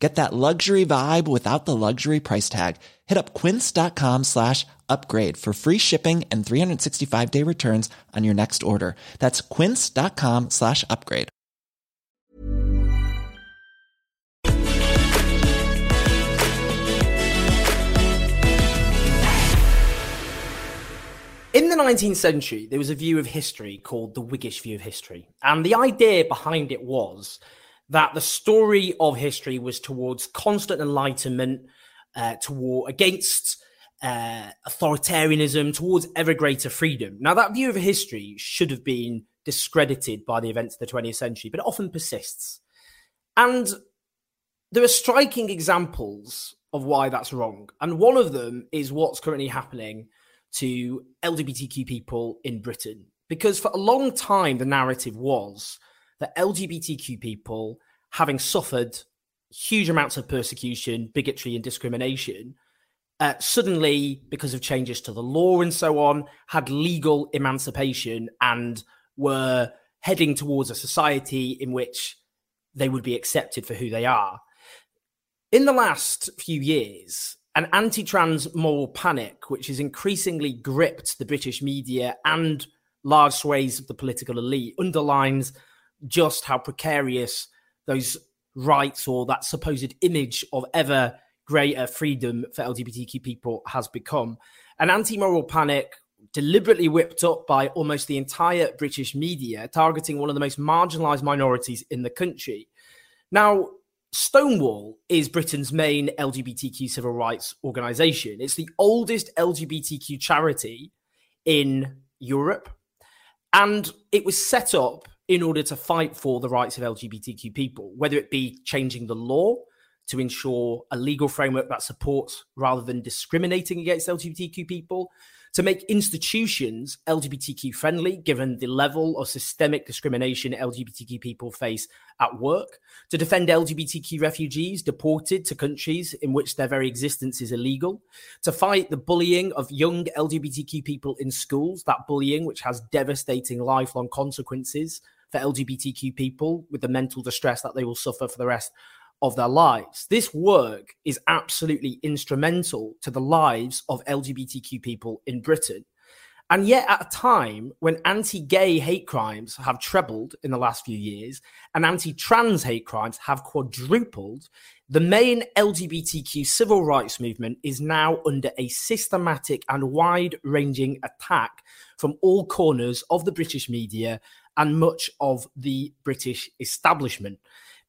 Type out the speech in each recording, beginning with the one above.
Get that luxury vibe without the luxury price tag. Hit up quince.com slash upgrade for free shipping and 365 day returns on your next order. That's quince.com slash upgrade. In the 19th century, there was a view of history called the Whiggish view of history. And the idea behind it was that the story of history was towards constant enlightenment, uh, toward against uh, authoritarianism, towards ever greater freedom. Now, that view of history should have been discredited by the events of the 20th century, but it often persists. And there are striking examples of why that's wrong. And one of them is what's currently happening to LGBTQ people in Britain. Because for a long time, the narrative was that LGBTQ people, having suffered huge amounts of persecution, bigotry, and discrimination, uh, suddenly, because of changes to the law and so on, had legal emancipation and were heading towards a society in which they would be accepted for who they are. In the last few years, an anti trans moral panic, which has increasingly gripped the British media and large swathes of the political elite, underlines just how precarious those rights or that supposed image of ever greater freedom for LGBTQ people has become. An anti moral panic deliberately whipped up by almost the entire British media, targeting one of the most marginalized minorities in the country. Now, Stonewall is Britain's main LGBTQ civil rights organization. It's the oldest LGBTQ charity in Europe. And it was set up in order to fight for the rights of LGBTQ people, whether it be changing the law to ensure a legal framework that supports rather than discriminating against LGBTQ people, to make institutions LGBTQ friendly, given the level of systemic discrimination LGBTQ people face at work, to defend LGBTQ refugees deported to countries in which their very existence is illegal, to fight the bullying of young LGBTQ people in schools, that bullying which has devastating lifelong consequences for LGBTQ people with the mental distress that they will suffer for the rest of their lives. This work is absolutely instrumental to the lives of LGBTQ people in Britain. And yet, at a time when anti gay hate crimes have trebled in the last few years and anti trans hate crimes have quadrupled, the main LGBTQ civil rights movement is now under a systematic and wide ranging attack from all corners of the British media and much of the British establishment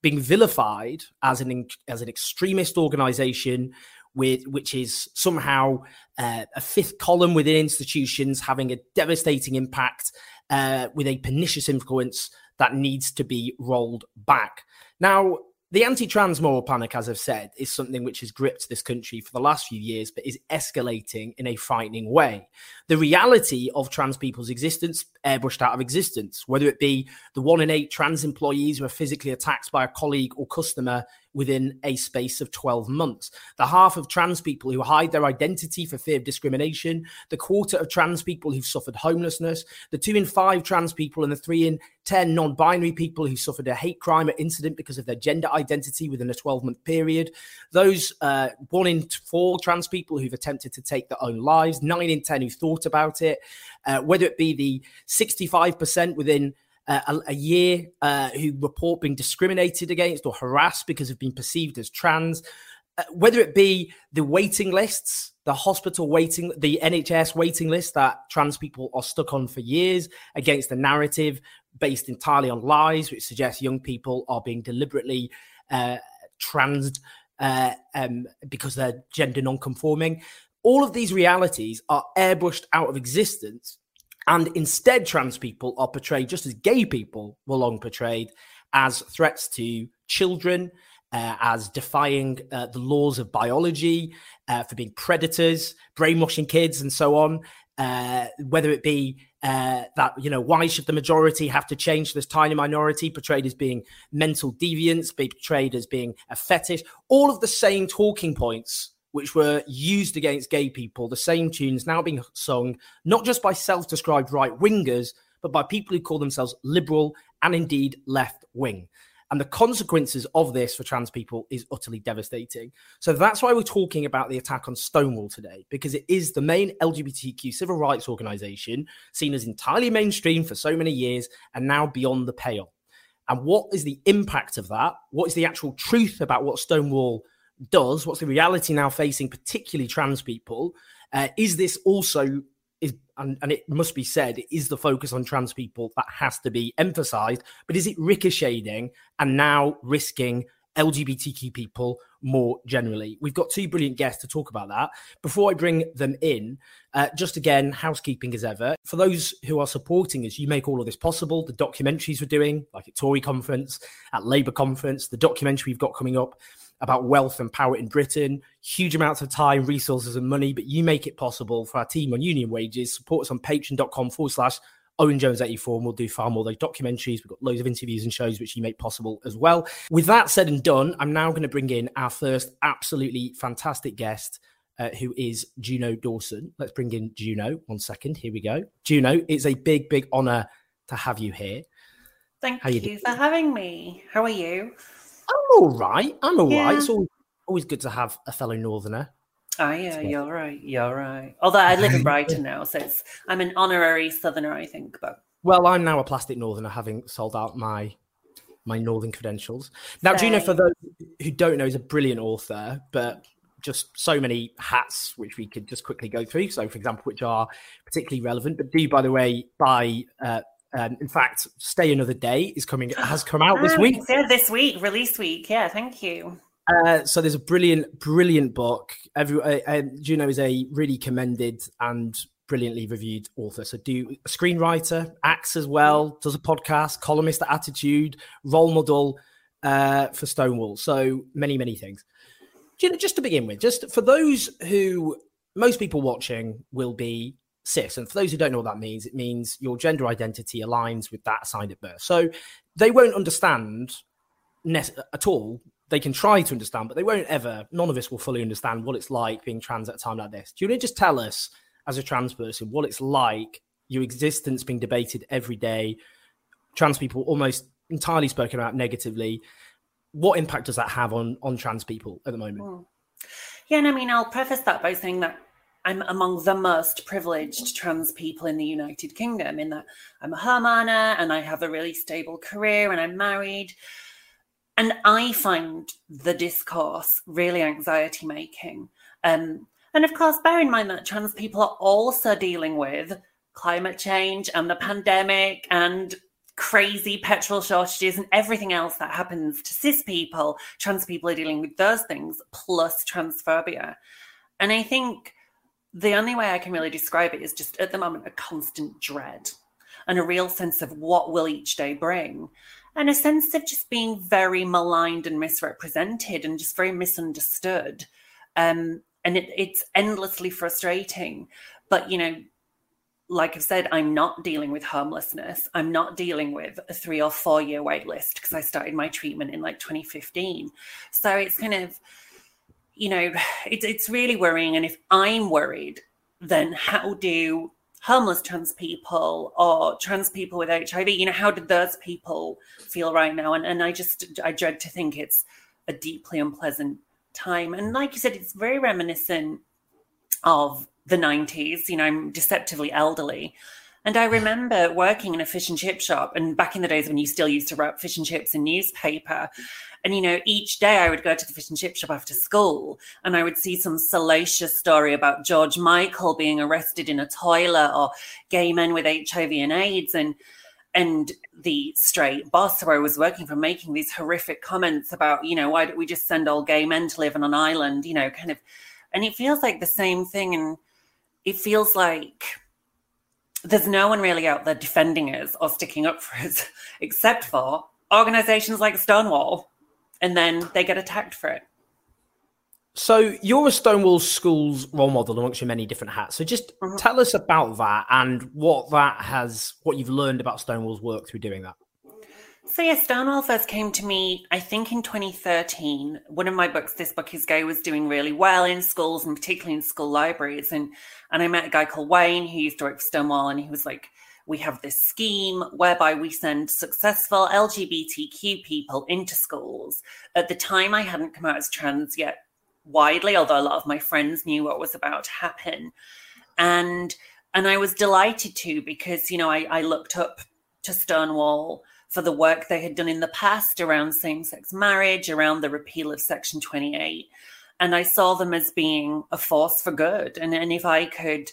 being vilified as an as an extremist organization with which is somehow uh, a fifth column within institutions having a devastating impact uh, with a pernicious influence that needs to be rolled back. Now, the anti trans moral panic, as I've said, is something which has gripped this country for the last few years, but is escalating in a frightening way. The reality of trans people's existence airbrushed out of existence, whether it be the one in eight trans employees who are physically attacked by a colleague or customer within a space of 12 months. The half of trans people who hide their identity for fear of discrimination, the quarter of trans people who've suffered homelessness, the two in five trans people, and the three in 10 non binary people who suffered a hate crime or incident because of their gender identity within a 12 month period, those uh, one in four trans people who've attempted to take their own lives, nine in 10 who thought about it, uh, whether it be the 65% within a, a, year uh, who report being discriminated against or harassed because of being perceived as trans, uh, whether it be the waiting lists, the hospital waiting, the NHS waiting list that trans people are stuck on for years against the narrative based entirely on lies, which suggests young people are being deliberately uh, trans uh, um, because they're gender non-conforming. All of these realities are airbrushed out of existence and instead, trans people are portrayed just as gay people were long portrayed as threats to children, uh, as defying uh, the laws of biology, uh, for being predators, brainwashing kids, and so on. uh, whether it be uh, that you know why should the majority have to change this tiny minority portrayed as being mental deviants, be portrayed as being a fetish, all of the same talking points which were used against gay people, the same tunes now being sung not just by self-described right wingers, but by people who call themselves liberal and indeed left wing. And the consequences of this for trans people is utterly devastating. So that's why we're talking about the attack on Stonewall today, because it is the main LGBTQ civil rights organization seen as entirely mainstream for so many years and now beyond the pale. And what is the impact of that? What is the actual truth about what Stonewall does? What's the reality now facing, particularly trans people? Uh, is this also is and, and, it must be said is the focus on trans people that has to be emphasized but is it ricocheting and now risking lgbtq people more generally we've got two brilliant guests to talk about that before i bring them in uh, just again housekeeping as ever for those who are supporting us you make all of this possible the documentaries we're doing like at tory conference at labour conference the documentary we've got coming up about wealth and power in Britain, huge amounts of time, resources, and money, but you make it possible for our team on union wages. Support us on patreon.com forward slash Owen Jones 84, and we'll do far more of those documentaries. We've got loads of interviews and shows which you make possible as well. With that said and done, I'm now going to bring in our first absolutely fantastic guest. Uh, who is Juno Dawson? Let's bring in Juno. One second. Here we go. Juno, it's a big, big honor to have you here. Thank How you, you for having me. How are you? I'm all right. I'm all yeah. right. It's always, always good to have a fellow Northerner. Oh yeah, you're right. You're right. Although I live in Brighton now, so it's I'm an honorary Southerner, I think. But well, I'm now a plastic Northerner, having sold out my my Northern credentials. Now, Juno, for those who don't know, is a brilliant author, but just so many hats which we could just quickly go through. So, for example, which are particularly relevant, but do, by the way, buy uh, um, in fact, Stay Another Day is coming has come out this ah, week. Yeah, this week, release week. Yeah, thank you. Uh, so there's a brilliant, brilliant book. Every uh, uh, Juno is a really commended and brilliantly reviewed author. So do a screenwriter, acts as well, does a podcast, columnist at Attitude, role model uh, for Stonewall. So many, many things. Juno, just to begin with, just for those who most people watching will be cis. And for those who don't know what that means, it means your gender identity aligns with that assigned at birth. So they won't understand at all. They can try to understand, but they won't ever, none of us will fully understand what it's like being trans at a time like this. Do you want to just tell us, as a trans person, what it's like, your existence being debated every day, trans people almost entirely spoken about negatively? What impact does that have on, on trans people at the moment? Hmm. Yeah, and I mean, I'll preface that by saying that I'm among the most privileged trans people in the United Kingdom in that I'm a homeowner and I have a really stable career and I'm married. And I find the discourse really anxiety making. Um, and of course, bear in mind that trans people are also dealing with climate change and the pandemic and crazy petrol shortages and everything else that happens to cis people. Trans people are dealing with those things plus transphobia. And I think the only way I can really describe it is just at the moment a constant dread and a real sense of what will each day bring and a sense of just being very maligned and misrepresented and just very misunderstood um, and it, it's endlessly frustrating but you know like I've said, I'm not dealing with homelessness. I'm not dealing with a three or four year wait list because I started my treatment in like 2015. So it's kind of you know, it's it's really worrying. And if I'm worried, then how do homeless trans people or trans people with HIV, you know, how did those people feel right now? And and I just I dread to think it's a deeply unpleasant time. And like you said, it's very reminiscent of the 90s. You know, I'm deceptively elderly. And I remember working in a fish and chip shop, and back in the days when you still used to wrap fish and chips in newspaper. And, you know, each day I would go to the fish and chip shop after school and I would see some salacious story about George Michael being arrested in a toilet or gay men with HIV and AIDS. And, and the straight boss who I was working for making these horrific comments about, you know, why don't we just send all gay men to live on an island, you know, kind of. And it feels like the same thing. And it feels like there's no one really out there defending us or sticking up for us, except for organizations like Stonewall. And then they get attacked for it. So you're a Stonewall Schools role model amongst your many different hats. So just mm-hmm. tell us about that and what that has, what you've learned about Stonewall's work through doing that. So yeah, Stonewall first came to me, I think in 2013. One of my books, This Book Is Gay, was doing really well in schools and particularly in school libraries. And and I met a guy called Wayne who used to work for Stonewall, and he was like, we have this scheme whereby we send successful LGBTQ people into schools. At the time, I hadn't come out as trans yet widely, although a lot of my friends knew what was about to happen. And and I was delighted to because, you know, I, I looked up to Stonewall for the work they had done in the past around same sex marriage, around the repeal of Section 28. And I saw them as being a force for good. And, and if I could,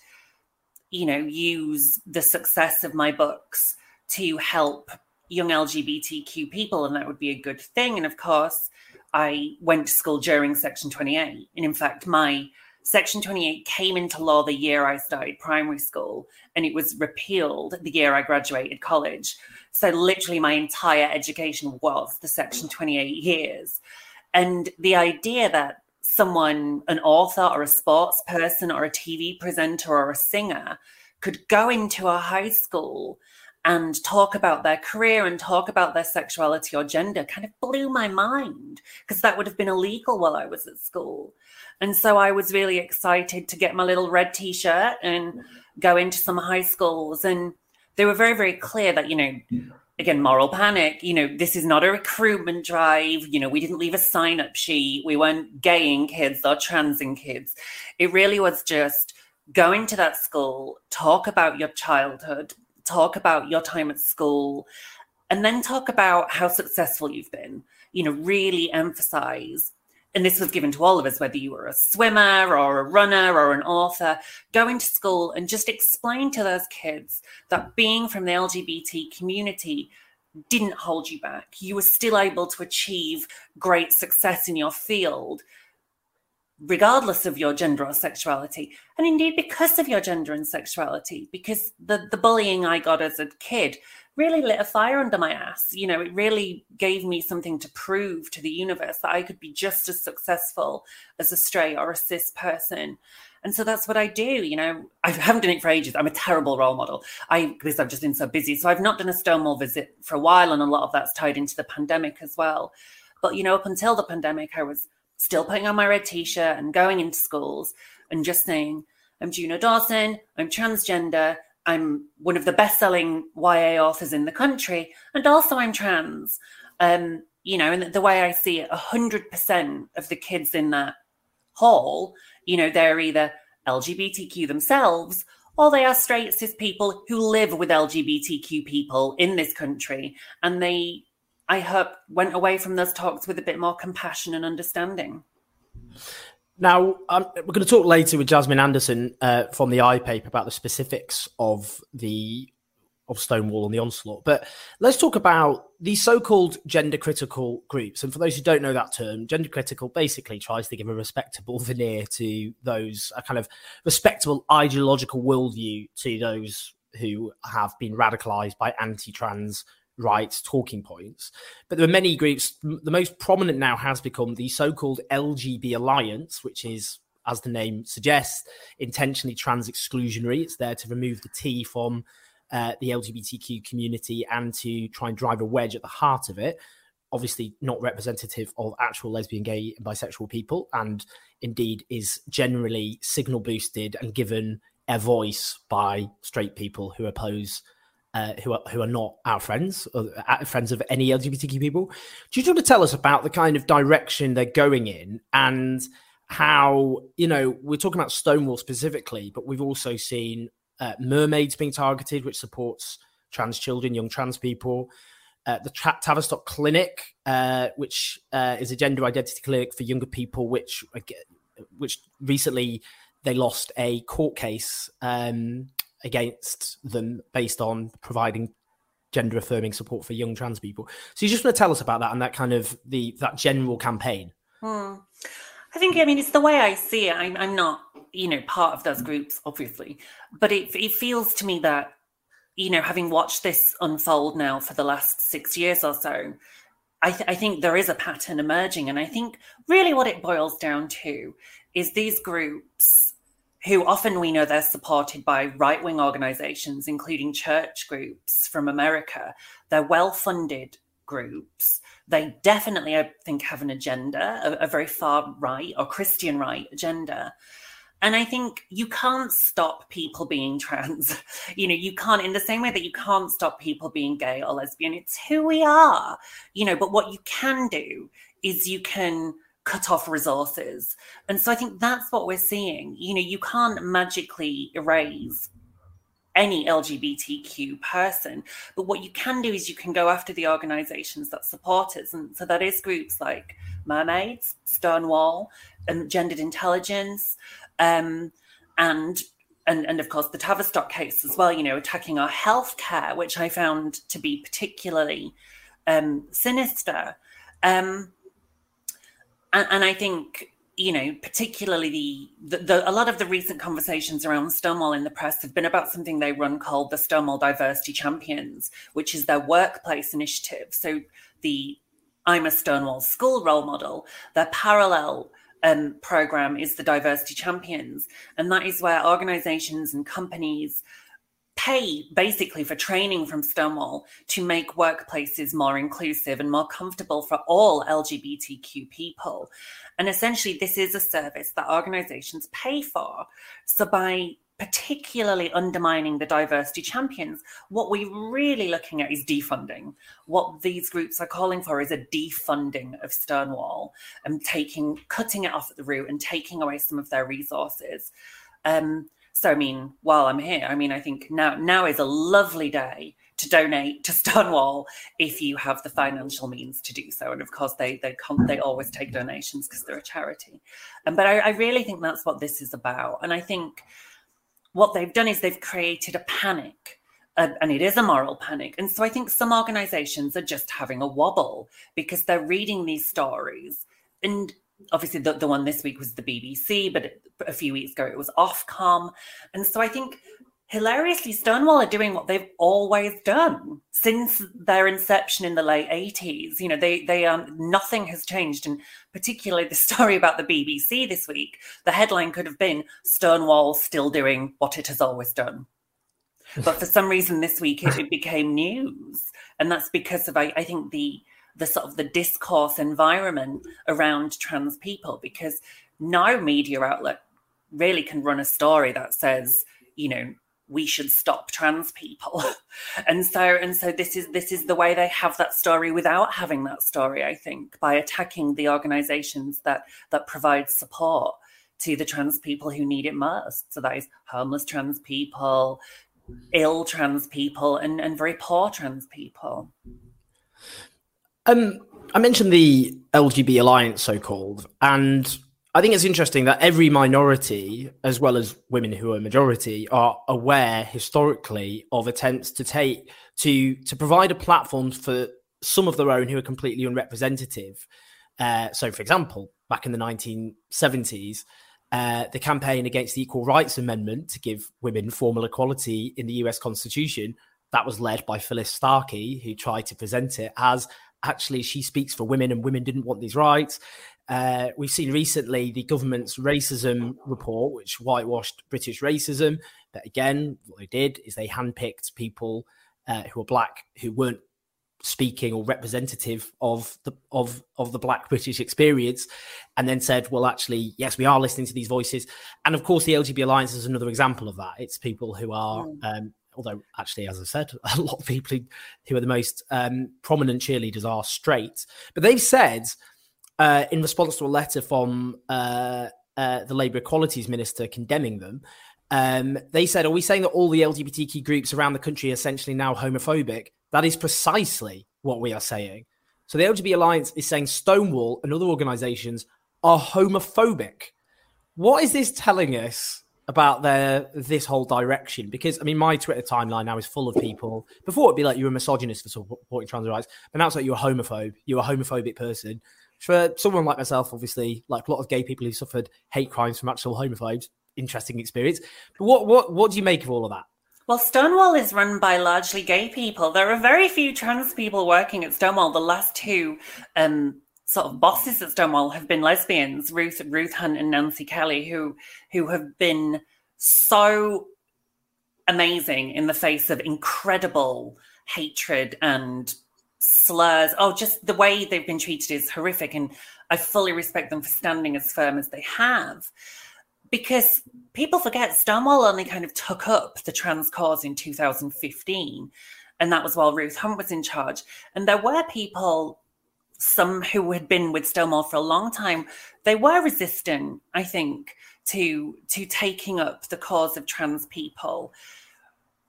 you know, use the success of my books to help young LGBTQ people, and that would be a good thing. And of course, I went to school during Section 28. And in fact, my Section 28 came into law the year I started primary school, and it was repealed the year I graduated college. So, literally, my entire education was the Section 28 years. And the idea that someone, an author or a sports person or a TV presenter or a singer, could go into a high school and talk about their career and talk about their sexuality or gender kind of blew my mind because that would have been illegal while I was at school. And so I was really excited to get my little red t shirt and go into some high schools. And they were very, very clear that, you know, again, moral panic, you know, this is not a recruitment drive. You know, we didn't leave a sign up sheet. We weren't gaying kids or transing kids. It really was just go into that school, talk about your childhood, talk about your time at school, and then talk about how successful you've been. You know, really emphasize. And this was given to all of us, whether you were a swimmer or a runner or an author, going to school and just explain to those kids that being from the LGBT community didn't hold you back. You were still able to achieve great success in your field regardless of your gender or sexuality and indeed because of your gender and sexuality because the the bullying i got as a kid really lit a fire under my ass you know it really gave me something to prove to the universe that i could be just as successful as a straight or a cis person and so that's what I do. You know, I haven't done it for ages. I'm a terrible role model. I because I've just been so busy. So I've not done a Stonewall visit for a while, and a lot of that's tied into the pandemic as well. But you know, up until the pandemic, I was still putting on my red t-shirt and going into schools and just saying, I'm Juno Dawson, I'm transgender, I'm one of the best-selling YA authors in the country, and also I'm trans. Um, you know, and the way I see it, hundred percent of the kids in that hall, you know, they're either LGBTQ themselves or they are straight cis people who live with LGBTQ people in this country, and they I hope went away from those talks with a bit more compassion and understanding. Now, um, we're going to talk later with Jasmine Andersson uh, from the I paper about the specifics of the of Stonewall and the onslaught. But let's talk about these so-called gender critical groups. And for those who don't know that term, gender critical basically tries to give a respectable veneer to those, a kind of respectable ideological worldview to those who have been radicalized by anti-trans rights talking points. But there are many groups. The most prominent now has become the so called LGB Alliance, which is, as the name suggests, intentionally trans exclusionary. It's there to remove the T from uh, the LGBTQ community and to try and drive a wedge at the heart of it. Obviously, not representative of actual lesbian, gay, and bisexual people, and indeed is generally signal boosted and given a voice by straight people who oppose uh, who are who are not our friends or uh, friends of any LGBTQ people. Do you want to tell us about the kind of direction they're going in and how you know we're talking about Stonewall specifically, but we've also seen uh, mermaids being targeted, which supports trans children, young trans people. Uh, the Tra- Tavistock Clinic, uh, which uh, is a gender identity clinic for younger people, which which recently they lost a court case um, against them based on providing gender affirming support for young trans people. So you just want to tell us about that and that kind of the that general campaign. Hmm. I think I mean it's the way I see it. I'm, I'm not you know part of those groups obviously, but it it feels to me that you know having watched this unfold now for the last six years or so, I, th- I think there is a pattern emerging. And I think really what it boils down to is these groups who often we know they're supported by right wing organizations, including church groups from America. They're well funded groups. They definitely, I think, have an agenda, a, a very far right or Christian right agenda. And I think you can't stop people being trans. You know, you can't, in the same way that you can't stop people being gay or lesbian. It's who we are, you know, but what you can do is you can cut off resources. And so I think that's what we're seeing. You know, you can't magically erase any LGBTQ person. But what you can do is you can go after the organizations that support us. And so that is groups like Mermaids, Stonewall, and Gendered Intelligence, um, and and, and of course the Tavistock case as well, you know, attacking our healthcare, which I found to be particularly um, sinister. Um, and, and I think you know, particularly the, the, the, a lot of the recent conversations around Stonewall in the press have been about something they run called the Stonewall Diversity Champions, which is their workplace initiative. So the I'm a Stonewall school role model, their parallel um, program is the Diversity Champions, and that is where organizations and companies pay basically for training from Stonewall to make workplaces more inclusive and more comfortable for all LGBTQ people. And essentially, this is a service that organizations pay for. So, by particularly undermining the diversity champions, what we're really looking at is defunding. What these groups are calling for is a defunding of Stonewall and taking, cutting it off at the root and taking away some of their resources. Um, so, I mean, while I'm here, I mean, I think now now is a lovely day to donate to Stonewall if you have the financial means to do so. And of course, they they they always take donations because they're a charity. And but I, I really think that's what this is about. And I think what they've done is they've created a panic. Uh, and it is a moral panic. And so I think some organizations are just having a wobble because they're reading these stories and obviously the, the one this week was the BBC, but a few weeks ago it was Ofcom. And so I think hilariously, Stonewall are doing what they've always done since their inception in the late 80s. You know, they they um nothing has changed. And particularly the story about the BBC this week, the headline could have been Stonewall still doing what it has always done. But for some reason this week it, it became news. And that's because of I, I think the the sort of the discourse environment around trans people because no media outlet really can run a story that says you know we should stop trans people. And so and so this is this is the way they have that story without having that story i think by attacking the organizations that that provide support to the trans people who need it most. So that is homeless trans people ill trans people and and very poor trans people um, I mentioned the LGB Alliance, so called, and I think it's interesting that every minority, as well as women who are majority, are aware historically of attempts to take to to provide a platform for some of their own who are completely unrepresentative. Uh, so, for example, back in the 1970s, uh, the campaign against the Equal Rights Amendment to give women formal equality in the US Constitution that was led by Phyllis Starkey, who tried to present it as actually she speaks for women and women didn't want these rights. Uh, we've seen recently the government's racism report, which whitewashed British racism. But again, what they did is they handpicked people uh, who were black who weren't speaking or representative of the of of the black british experience and then said well actually yes we are listening to these voices and of course the lgb alliance is another example of that it's people who are mm. um, although actually, as I said, a lot of people who are the most um, prominent cheerleaders are straight. But they've said, uh, in response to a letter from uh, uh, the Labour Equalities Minister condemning them, um, they said, Are we saying that all the LGBTQ groups around the country are essentially now homophobic? That is precisely what we are saying. So the LGBT Alliance is saying Stonewall and other organizations are homophobic. What is this telling us about their this whole direction because I mean my Twitter timeline now is full of people. Before it'd be like you're a misogynist for supporting trans rights, but now it's like you're a homophobe, you're a homophobic person. For someone like myself, obviously, like a lot of gay people who suffered hate crimes from actual homophobes, interesting experience. But what what what do you make of all of that? Well, Stonewall is run by largely gay people. There are very few trans people working at Stonewall. The last two um, sort of bosses at Stonewall have been lesbians, Ruth Ruth Hunt and Nancy Kelley, who who have been so amazing in the face of incredible hatred and slurs. Oh, just the way they've been treated is horrific. And I fully respect them for standing as firm as they have. Because people forget Stonewall only kind of took up the trans cause in 2015. And that was while Ruth Hunt was in charge. And there were people, some who had been with Stonewall for a long time, they were resistant, I think, to to taking up the cause of trans people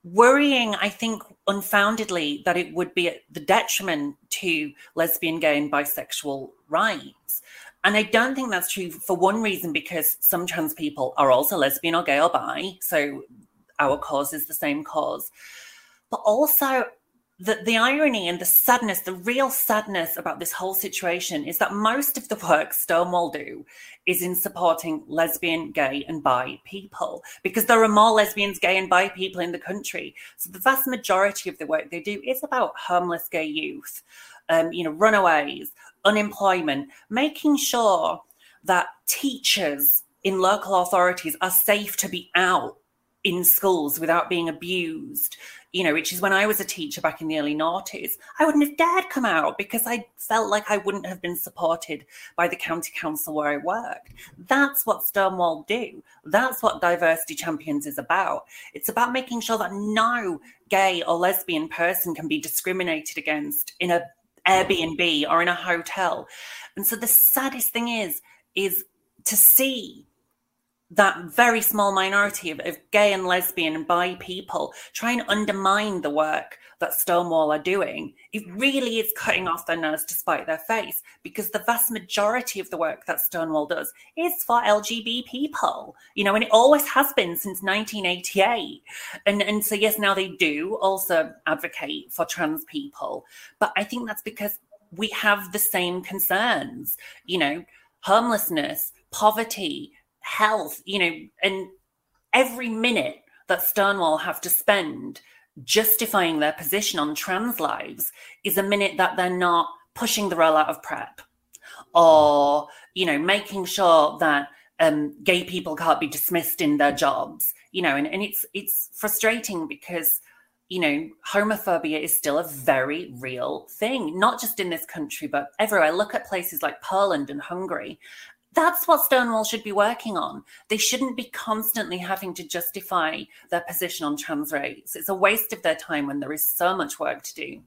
worrying, I think, unfoundedly, that it would be the detriment to lesbian, gay, and bisexual rights. And I don't think that's true for one reason, because some trans people are also lesbian or gay or bi. So our cause is the same cause. But also, the, the irony and the sadness, the real sadness about this whole situation is that most of the work Stonewall do is in supporting lesbian, gay, and bi people because there are more lesbians, gay, and bi people in the country. So the vast majority of the work they do is about homeless gay youth, um, you know, runaways, unemployment, making sure that teachers in local authorities are safe to be out in schools without being abused, you know, which is when I was a teacher back in the early noughties, I wouldn't have dared come out because I felt like I wouldn't have been supported by the county council where I worked. That's what Stonewall do. That's what Diversity Champions is about. It's about making sure that no gay or lesbian person can be discriminated against in a Airbnb or in a hotel. And so the saddest thing is, is to see that very small minority of, of, gay and lesbian and bi people try and undermine the work that Stonewall are doing, it really is cutting off their nose to spite their face because the vast majority of the work that Stonewall does is for LGBT people, you know, and it always has been since 1988. And, and so, yes, now they do also advocate for trans people, but I think that's because we have the same concerns, you know, homelessness, poverty, health, you know, and every minute that Stonewall have to spend justifying their position on trans lives is a minute that they're not pushing the rollout of PrEP or, you know, making sure that um, gay people can't be dismissed in their jobs, you know, and, and it's it's frustrating because you know, homophobia is still a very real thing, not just in this country, but everywhere. Look at places like Poland and Hungary, that's what Stonewall should be working on. They shouldn't be constantly having to justify their position on trans rights. It's a waste of their time when there is so much work to do.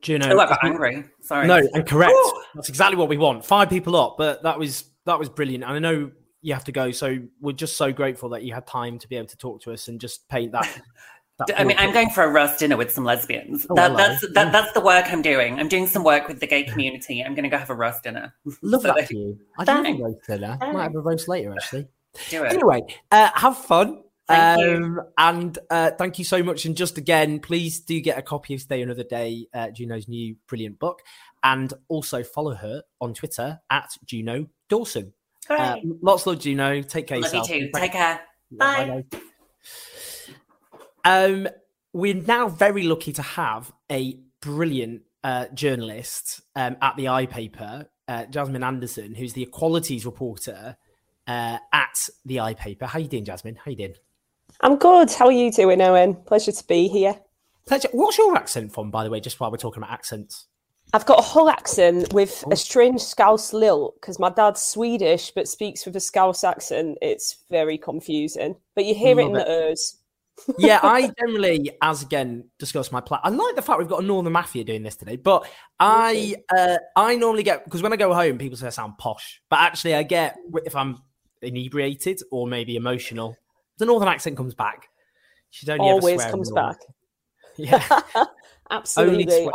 Juno, oh, I got angry. Sorry. No, and correct. Ooh. That's exactly what we want. Five people up, but that was that was brilliant. And I know you have to go, so we're just so grateful that you had time to be able to talk to us and just paint that I mean, I'm going for a roast dinner with some lesbians. Oh, that, that's that, that's the work I'm doing. I'm doing some work with the gay community. I'm going to go have a roast dinner. Love so that for you. I don't have a roast dinner. I might have a roast later, actually. Do it. Anyway, uh, have fun. Thank um, you. And uh, thank you so much. And just again, please do get a copy of Stay Another Day, uh, Juno's new brilliant book. And also follow her on Twitter at Juno Dawson. Uh, lots of love, Juno. Take care love yourself. you too. Take care. Bye. Bye. Um, we're now very lucky to have a brilliant uh, journalist um, at the iPaper, uh, Jasmine Andersson, who's the equalities reporter uh, at the iPaper. How you doing, Jasmine? How you doing? I'm good. How are you doing, Owen? Pleasure to be here. Pleasure. What's your accent from, by the way? Just while we're talking about accents. I've got a Hull accent with a oh. strange Scouse lilt because my dad's Swedish but speaks with a Scouse accent. It's very confusing, but you hear Love it in it. the ers yeah, I generally, as again discussed my plan. I like the fact we've got a Northern Mafia doing this today, but I uh, I normally get because when I go home, people say I sound posh, but actually I get if I'm inebriated or maybe emotional, the Northern accent comes back. Should only always comes back. Yeah, absolutely.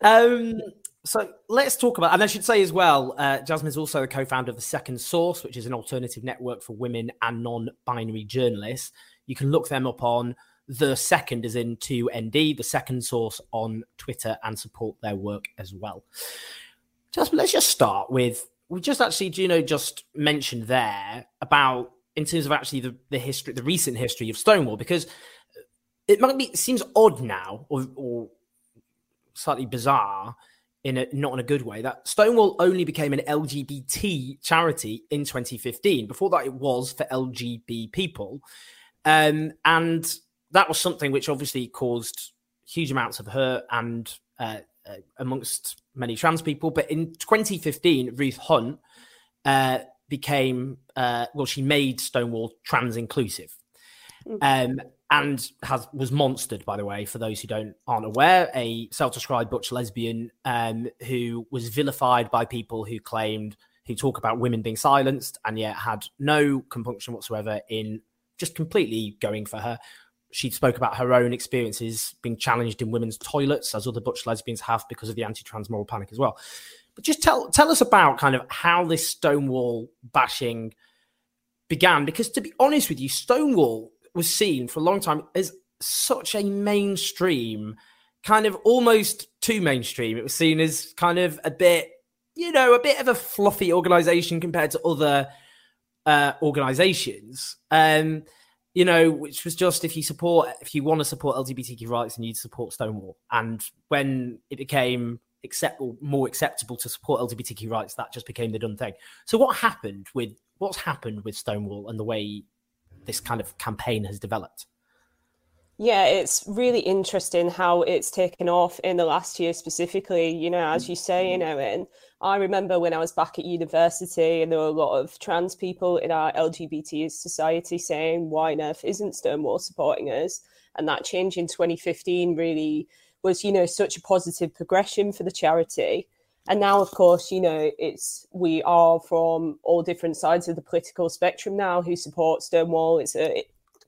um, so let's talk about, and I should say as well, uh, Jasmine is also a co-founder of the Second Source, which is an alternative network for women and non-binary journalists. You can look them up on the second, is in two ND, the Second Source on Twitter, and support their work as well. Jasmine, let's just start with we just actually, Juno just mentioned there about in terms of actually the, the history, the recent history of Stonewall, because it might be it seems odd now or, or slightly bizarre in a not in a good way that Stonewall only became an LGBT charity in 2015. Before that, it was for LGBT people, um, and that was something which obviously caused huge amounts of hurt and uh, uh, amongst many trans people. But in 2015, Ruth Hunt uh, became uh, well, she made Stonewall trans inclusive. Hmm. Um, and has was monstered by the way for those who don't aren't aware a self-described butch lesbian um, who was vilified by people who claimed who talk about women being silenced and yet had no compunction whatsoever in just completely going for her. She spoke about her own experiences being challenged in women's toilets as other butch lesbians have because of the anti-trans moral panic as well. But just tell tell us about kind of how this stonewall bashing began because to be honest with you stonewall was seen for a long time as such a mainstream, kind of almost too mainstream. It was seen as kind of a bit, you know, a bit of a fluffy organization compared to other uh, organizations. Um, you know, which was just if you support, if you want to support LGBTQ rights, and you support Stonewall. And when it became acceptable, more acceptable to support LGBTQ rights, that just became the done thing. So, what happened with what's happened with Stonewall and the way this kind of campaign has developed. Yeah, it's really interesting how it's taken off in the last year specifically. You know, as mm. you say, you know, and I remember when I was back at university and there were a lot of trans people in our LGBT society saying, why on earth isn't Stonewall supporting us? And that change in 2015 really was, you know, such a positive progression for the charity. And now, of course, you know, it's we are from all different sides of the political spectrum now who support Stonewall. It's a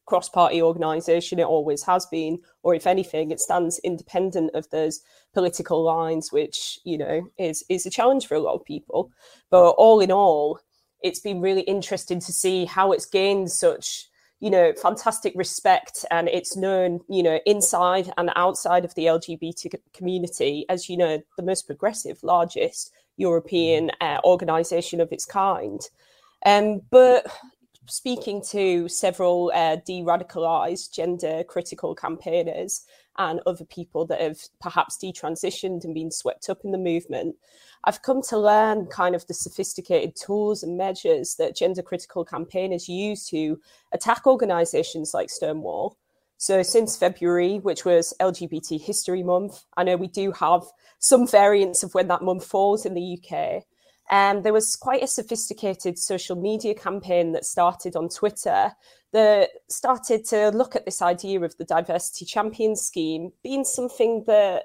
cross party organisation, it always has been, or if anything, it stands independent of those political lines, which, you know, is, is a challenge for a lot of people. But all in all, it's been really interesting to see how it's gained such you know, fantastic respect and it's known, you know, inside and outside of the LGBT community as, you know, the most progressive, largest European mm-hmm. uh, organization of its kind. Um, but speaking to several uh, de radicalized gender critical campaigners and other people that have perhaps detransitioned and been swept up in the movement, I've come to learn kind of the sophisticated tools and measures that gender critical campaigners use to attack organizations like Stonewall. So, since February, which was LGBT History Month, I know we do have some variants of when that month falls in the UK. And there was quite a sophisticated social media campaign that started on Twitter that started to look at this idea of the diversity champion scheme being something that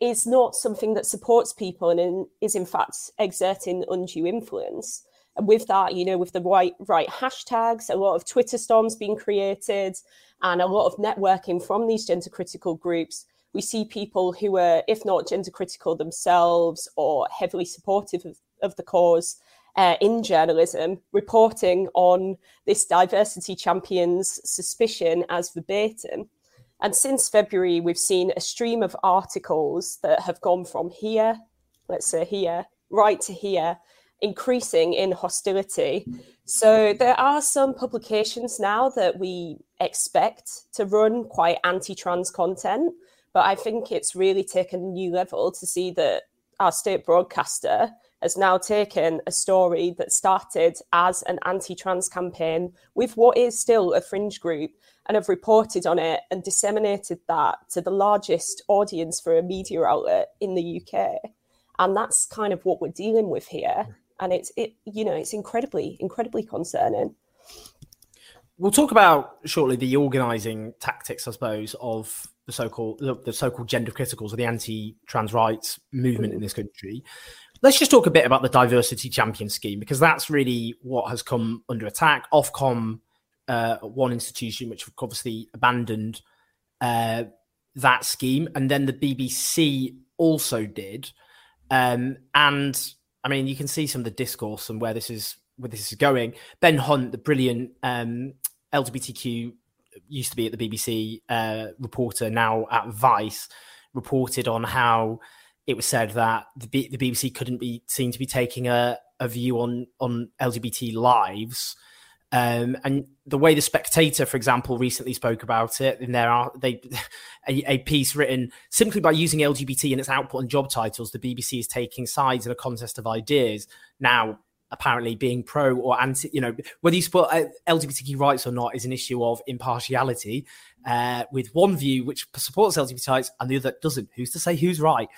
is not something that supports people and in, is in fact exerting undue influence. And with that, you know, with the right right hashtags, a lot of Twitter storms being created, and a lot of networking from these gender critical groups, we see people who are, if not gender critical themselves or heavily supportive of, of the cause uh, in journalism, reporting on this diversity champion's suspicion as verbatim. And since February, we've seen a stream of articles that have gone from here, let's say here, right to here, increasing in hostility. So there are some publications now that we expect to run quite anti trans content. But I think it's really taken a new level to see that our state broadcaster has now taken a story that started as an anti trans campaign with what is still a fringe group and have reported on it and disseminated that to the largest audience for a media outlet in the UK. And that's kind of what we're dealing with here. And it's it, you know, it's incredibly, incredibly concerning. We'll talk about shortly the organising tactics, I suppose, of the so-called the, the so-called gender criticals or the anti-trans rights movement in this country. Let's just talk a bit about the diversity champion scheme because that's really what has come under attack. Ofcom uh, one institution which obviously abandoned uh, that scheme, and then the BBC also did. Um, and I mean, you can see some of the discourse and where this is where this is going. Ben Hunte, the brilliant um, LGBTQ used to be at the BBC uh, reporter, now at Vice, reported on how it was said that the, B- the BBC couldn't be seen to be taking a, a view on on LGBT lives Um, and the way the Spectator, for example, recently spoke about it in their they a, a, piece written simply by using LGBT in its output and job titles, the BBC is taking sides in a contest of ideas. Now, apparently, being pro or anti, you know, whether you support uh, LGBTQ rights or not is an issue of impartiality. Uh, with one view which supports LGBT rights and the other doesn't. Who's to say who's right?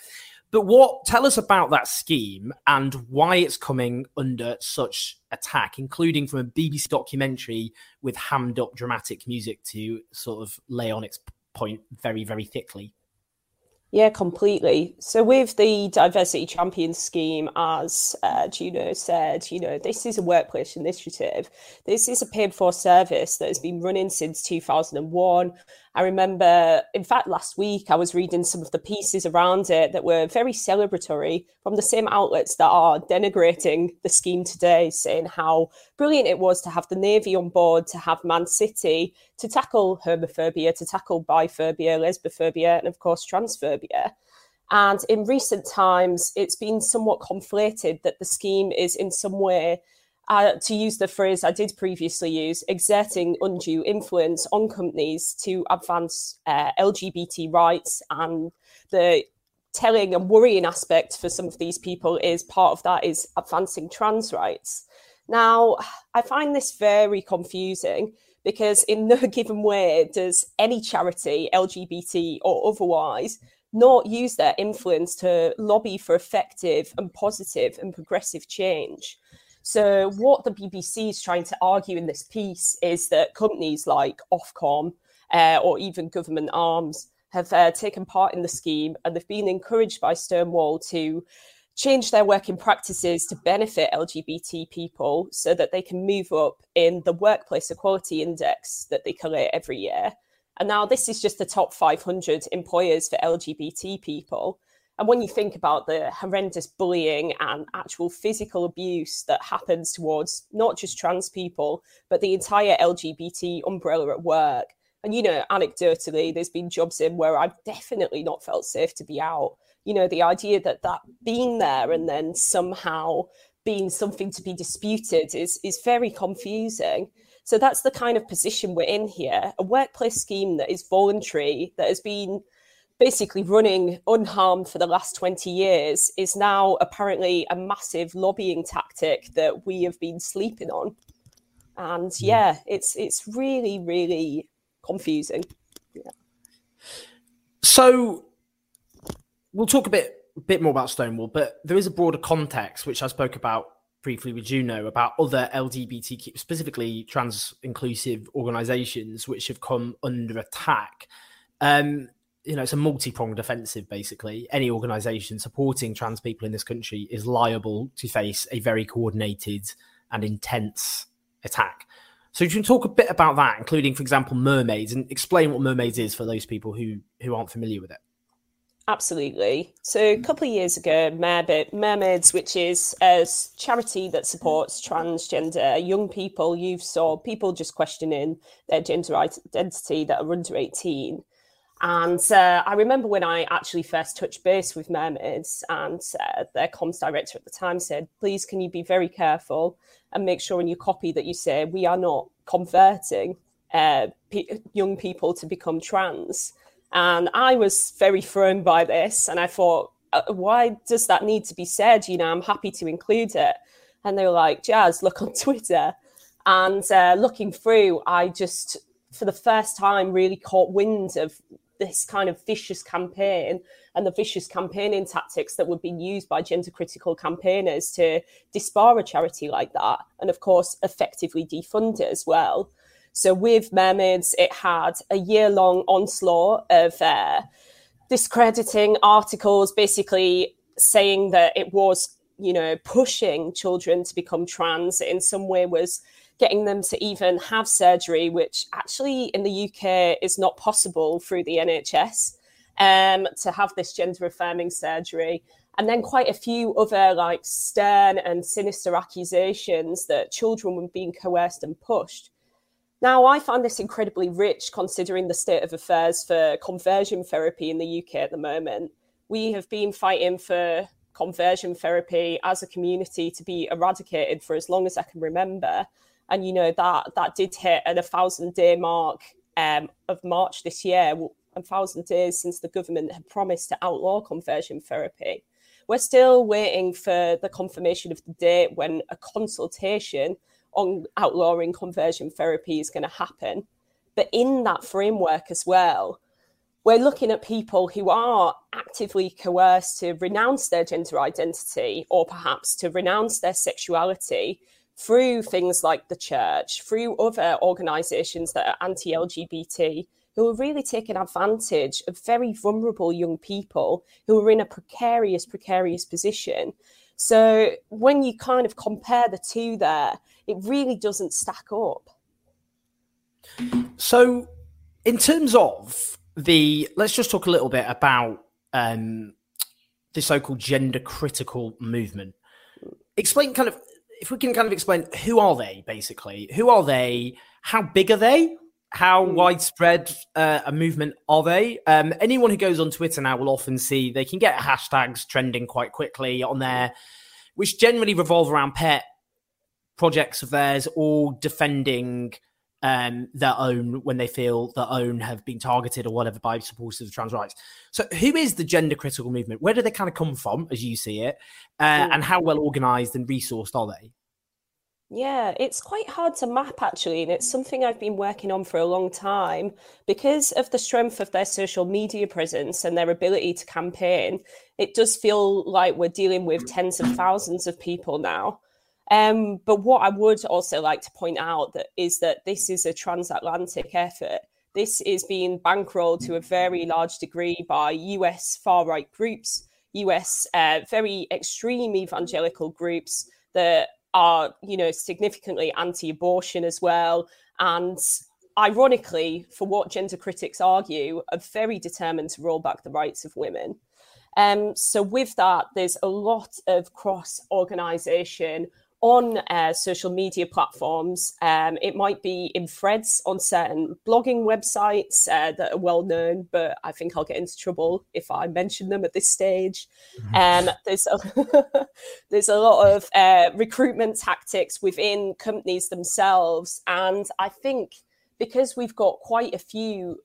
But what tell us about that scheme and why it's coming under such attack, including from a BBC documentary with hammed up dramatic music to sort of lay on its point very, very thickly. Yeah, completely. So, with the Diversity Champion scheme, as uh, Juno said, you know, this is a workplace initiative. This is a paid for service that has been running since 2001. I remember, in fact, last week I was reading some of the pieces around it that were very celebratory from the same outlets that are denigrating the scheme today, saying how brilliant it was to have the Navy on board, to have Man City, to tackle homophobia, to tackle biphobia, lesbophobia, and of course, transphobia. And in recent times, it's been somewhat conflated that the scheme is in some way uh, to use the phrase I did previously use, exerting undue influence on companies to advance uh, LGBT rights. And the telling and worrying aspect for some of these people is part of that is advancing trans rights. Now, I find this very confusing because, in no given way, does any charity, LGBT or otherwise, not use their influence to lobby for effective and positive and progressive change. So, what the BBC is trying to argue in this piece is that companies like Ofcom uh, or even government arms have uh, taken part in the scheme and they've been encouraged by Stonewall to change their working practices to benefit LGBT people so that they can move up in the workplace equality index that they collate every year. And now this is just the top 500 employers for LGBT people. And when you think about the horrendous bullying and actual physical abuse that happens towards not just trans people, but the entire LGBT umbrella at work. And, you know, anecdotally, there's been jobs in where I've definitely not felt safe to be out. You know, the idea that that being there and then somehow being something to be disputed is, is very confusing. So that's the kind of position we're in here a workplace scheme that is voluntary, that has been basically running unharmed for the last 20 years is now apparently a massive lobbying tactic that we have been sleeping on and hmm. yeah it's it's really really confusing yeah. so we'll talk a bit a bit more about stonewall but there is a broader context which i spoke about briefly with Juno about other LGBTQ, specifically trans inclusive organizations, which have come under attack. Um, you know, it's a multi-pronged offensive. Basically, any organisation supporting trans people in this country is liable to face a very coordinated and intense attack. So, you can talk a bit about that, including, for example, mermaids, and explain what mermaids is for those people who who aren't familiar with it. Absolutely. So, a couple of years ago, Mermaids, which is a charity that supports transgender young people, youth, or people just questioning their gender identity that are under 18, and uh, I remember when I actually first touched base with Mermaids, and uh, their comms director at the time said, Please, can you be very careful and make sure in your copy that you say, We are not converting uh, young people to become trans. And I was very thrown by this, and I thought, uh, Why does that need to be said? You know, I'm happy to include it. And they were like, Jazz, look on Twitter. And uh, looking through, I just for the first time really caught wind of this kind of vicious campaign and the vicious campaigning tactics that were being used by gender critical campaigners to disbar a charity like that and of course effectively defund it as well. So with mermaids it had a year long onslaught of uh, discrediting articles basically saying that it was you know pushing children to become trans in some way was getting them to even have surgery, which actually in the UK is not possible through the NHS, um, to have this gender affirming surgery. And then quite a few other like stern and sinister accusations that children were being coerced and pushed. Now, I find this incredibly rich considering the state of affairs for conversion therapy in the UK at the moment. We have been fighting for conversion therapy as a community to be eradicated for as long as I can remember. And you know that that did hit at a thousand day mark um, of March this year, a thousand days since the government had promised to outlaw conversion therapy. We're still waiting for the confirmation of the date when a consultation on outlawing conversion therapy is going to happen. But in that framework as well, we're looking at people who are actively coerced to renounce their gender identity or perhaps to renounce their sexuality through things like the church, through other organizations that are anti LGBT, who are really taking advantage of very vulnerable young people who are in a precarious, precarious position. So when you kind of compare the two there, it really doesn't stack up. So, in terms of the let's just talk a little bit about um, the so-called gender critical movement. Explain kind of if we can kind of explain who are they basically? Who are they? How big are they? How hmm. widespread uh, a movement are they? Um, anyone who goes on Twitter now will often see they can get hashtags trending quite quickly on there, which generally revolve around pet projects of theirs or defending um, their own when they feel their own have been targeted or whatever by supporters of trans rights. So, who is the gender critical movement? Where do they kind of come from, as you see it, uh, and how well organized and resourced are they? Yeah, it's quite hard to map actually, and it's something I've been working on for a long time because of the strength of their social media presence and their ability to campaign. It does feel like we're dealing with tens of thousands of people now. Um, but what I would also like to point out that is that this is a transatlantic effort. This is being bankrolled to a very large degree by US far right groups, US uh, very extreme evangelical groups that are, you know, significantly anti-abortion as well, and ironically, for what gender critics argue, are very determined to roll back the rights of women. Um, so with that, there's a lot of cross organisation on uh, social media platforms. Um, it might be in threads on certain blogging websites uh, that are well known, but I think I'll get into trouble if I mention them at this stage. Mm-hmm. Um, there's a, there's a lot of uh, recruitment tactics within companies themselves, and I think because we've got quite a few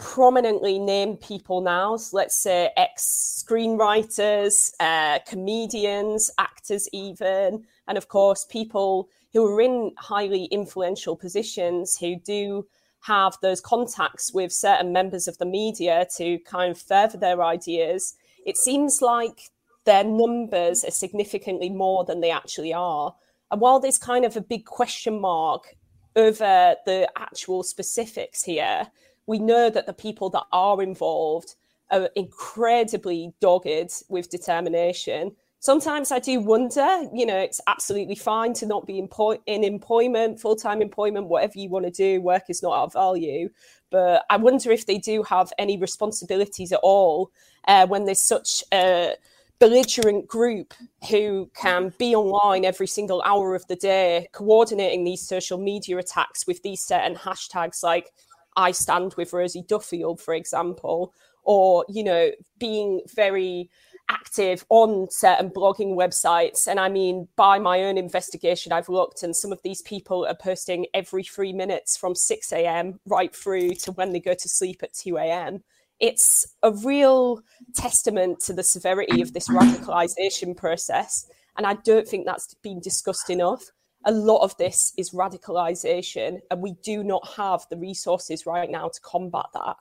prominently named people now. So let's say ex screenwriters, uh, comedians, actors, even, and of course, people who are in highly influential positions who do have those contacts with certain members of the media to kind of further their ideas. It seems like their numbers are significantly more than they actually are. And while there's kind of a big question mark over the actual specifics here, we know that the people that are involved are incredibly dogged with determination. Sometimes I do wonder, you know, it's absolutely fine to not be in employment, full time employment, whatever you want to do. Work is not our value. But I wonder if they do have any responsibilities at all uh, when there's such a belligerent group who can be online every single hour of the day, coordinating these social media attacks with these certain hashtags like I stand with Rosie Duffield, for example, or, you know, being very active on certain blogging websites. And I mean, by my own investigation, I've looked, and some of these people are posting every three minutes from 6 a.m. right through to when they go to sleep at 2 a.m. It's a real testament to the severity of this radicalization process. And I don't think that's been discussed enough a lot of this is radicalization, and we do not have the resources right now to combat that.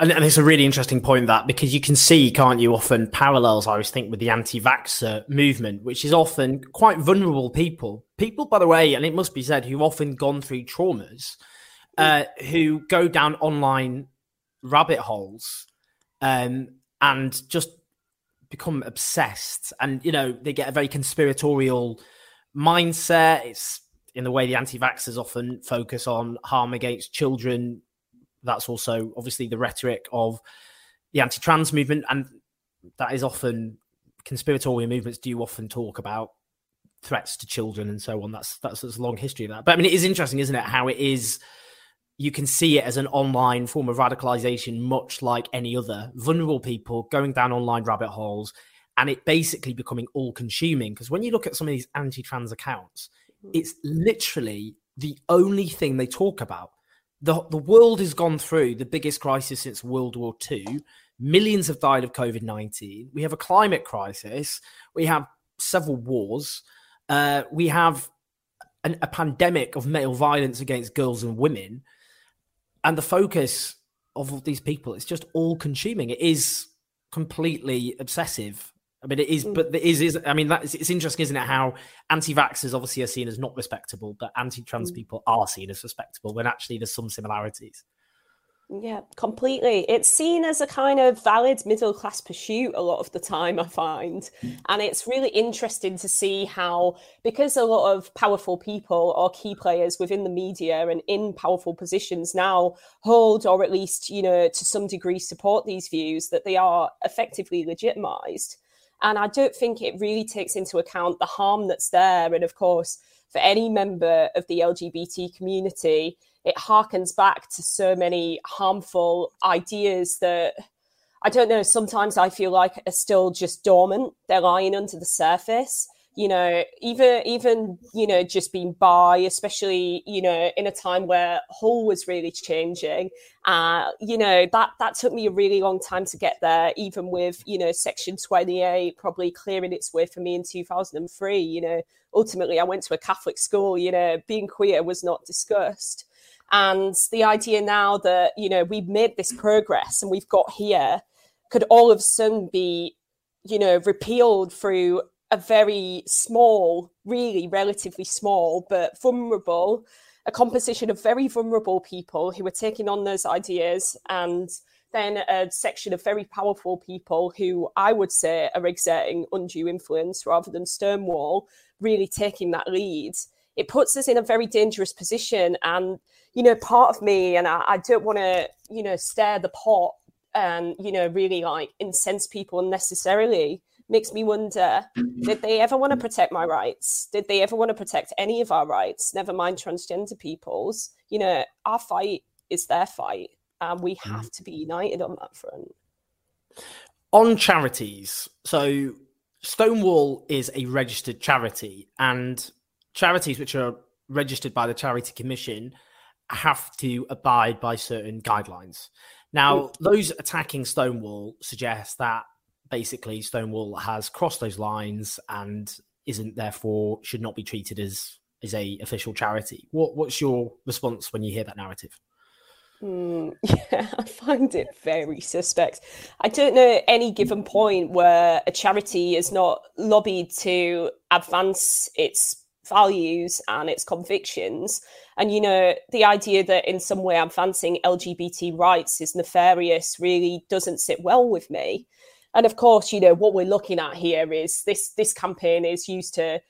And, and, it's a really interesting point that because you can see, can't you, often parallels, I always think, with the anti vaxxer movement, which is often quite vulnerable people. People, by the way, and it must be said, who've often gone through traumas, uh, who go down online rabbit holes um, and just become obsessed. And, you know, they get a very conspiratorial mindset. It's in the way the anti vaxxers often focus on harm against children. That's also obviously the rhetoric of the anti trans movement. And that is often conspiratorial movements do often talk about threats to children and so on. That's that's, that's a long history of that. But I mean, it is interesting, isn't it? How it is. You can see it as an online form of radicalization, much like any other vulnerable people going down online rabbit holes, and it basically becoming all consuming. Because when you look at some of these anti trans accounts, it's literally the only thing they talk about. The, the world has gone through the biggest crisis since World War II. Millions have died of COVID 19. We have a climate crisis. We have several wars. Uh, we have an, a pandemic of male violence against girls and women. And the focus of these people is just all consuming. It is completely obsessive. I mean, it is, mm. but it is, is I mean, that's it's interesting, isn't it? How anti-vaxxers obviously are seen as not respectable, but anti-trans mm. people are seen as respectable when actually there's some similarities. Yeah, completely. It's seen as a kind of valid middle class pursuit a lot of the time, I find. And it's really interesting to see how, because a lot of powerful people or key players within the media and in powerful positions now hold, or at least, you know, to some degree support these views, that they are effectively legitimized. And I don't think it really takes into account the harm that's there. And of course, for any member of the LGBT community, it harkens back to so many harmful ideas that I don't know, sometimes I feel like are still just dormant. They're lying under the surface. You know, even even, you know, just being by, especially, you know, in a time where Hull was really changing. Uh, you know, that that took me a really long time to get there, even with, you know, section 28 probably clearing its way for me in 2003. You know, ultimately I went to a Catholic school, you know, being queer was not discussed. And the idea now that, you know, we've made this progress and we've got here could all of a sudden be, you know, repealed through a very small, really relatively small, but vulnerable, a composition of very vulnerable people who are taking on those ideas and then a section of very powerful people who I would say are exerting undue influence rather than Stonewall really taking that lead. It puts us in a very dangerous position. And you know, part of me, and I, I don't want to, you know, stir the pot and, you know, really like incense people unnecessarily makes me wonder did they ever want to protect my rights? Did they ever want to protect any of our rights? Never mind transgender people's. You know, our fight is their fight, and we mm. have to be united on that front. On charities, so Stonewall is a registered charity, and charities which are registered by the Charity Commission have to abide by certain guidelines. Now, those attacking Stonewall suggest that basically Stonewall has crossed those lines and isn't therefore should not be treated as as a official charity. What what's your response when you hear that narrative? Mm, yeah, I find it very suspect. I don't know any given point where a charity is not lobbied to advance its values and its convictions. And, you know, the idea that in some way advancing LGBT rights is nefarious really doesn't sit well with me. And of course, you know, what we're looking at here is this this campaign is used to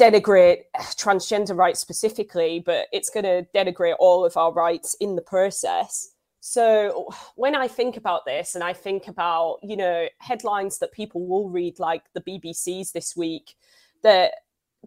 denigrate transgender rights specifically, but it's going to denigrate all of our rights in the process. So when I think about this and I think about, you know, headlines that people will read like the BBC's this week that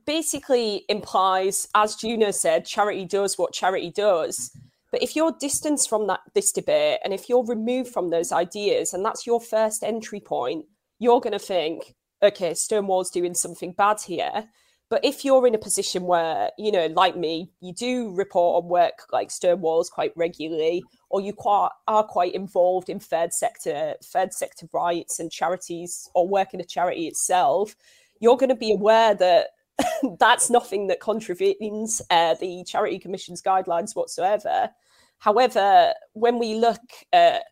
basically implies, as Juno said, charity does what charity does. But if you're distanced from that this debate and if you're removed from those ideas and that's your first entry point, you're going to think, okay, Stonewall's doing something bad here. But if you're in a position where, you know, like me, you do report on work like Stonewall's quite regularly, or you quite, are quite involved in third sector, third sector rights and charities, or work in a charity itself, you're going to be aware that that's nothing that contravenes uh, the Charity Commission's guidelines whatsoever. However, when we look at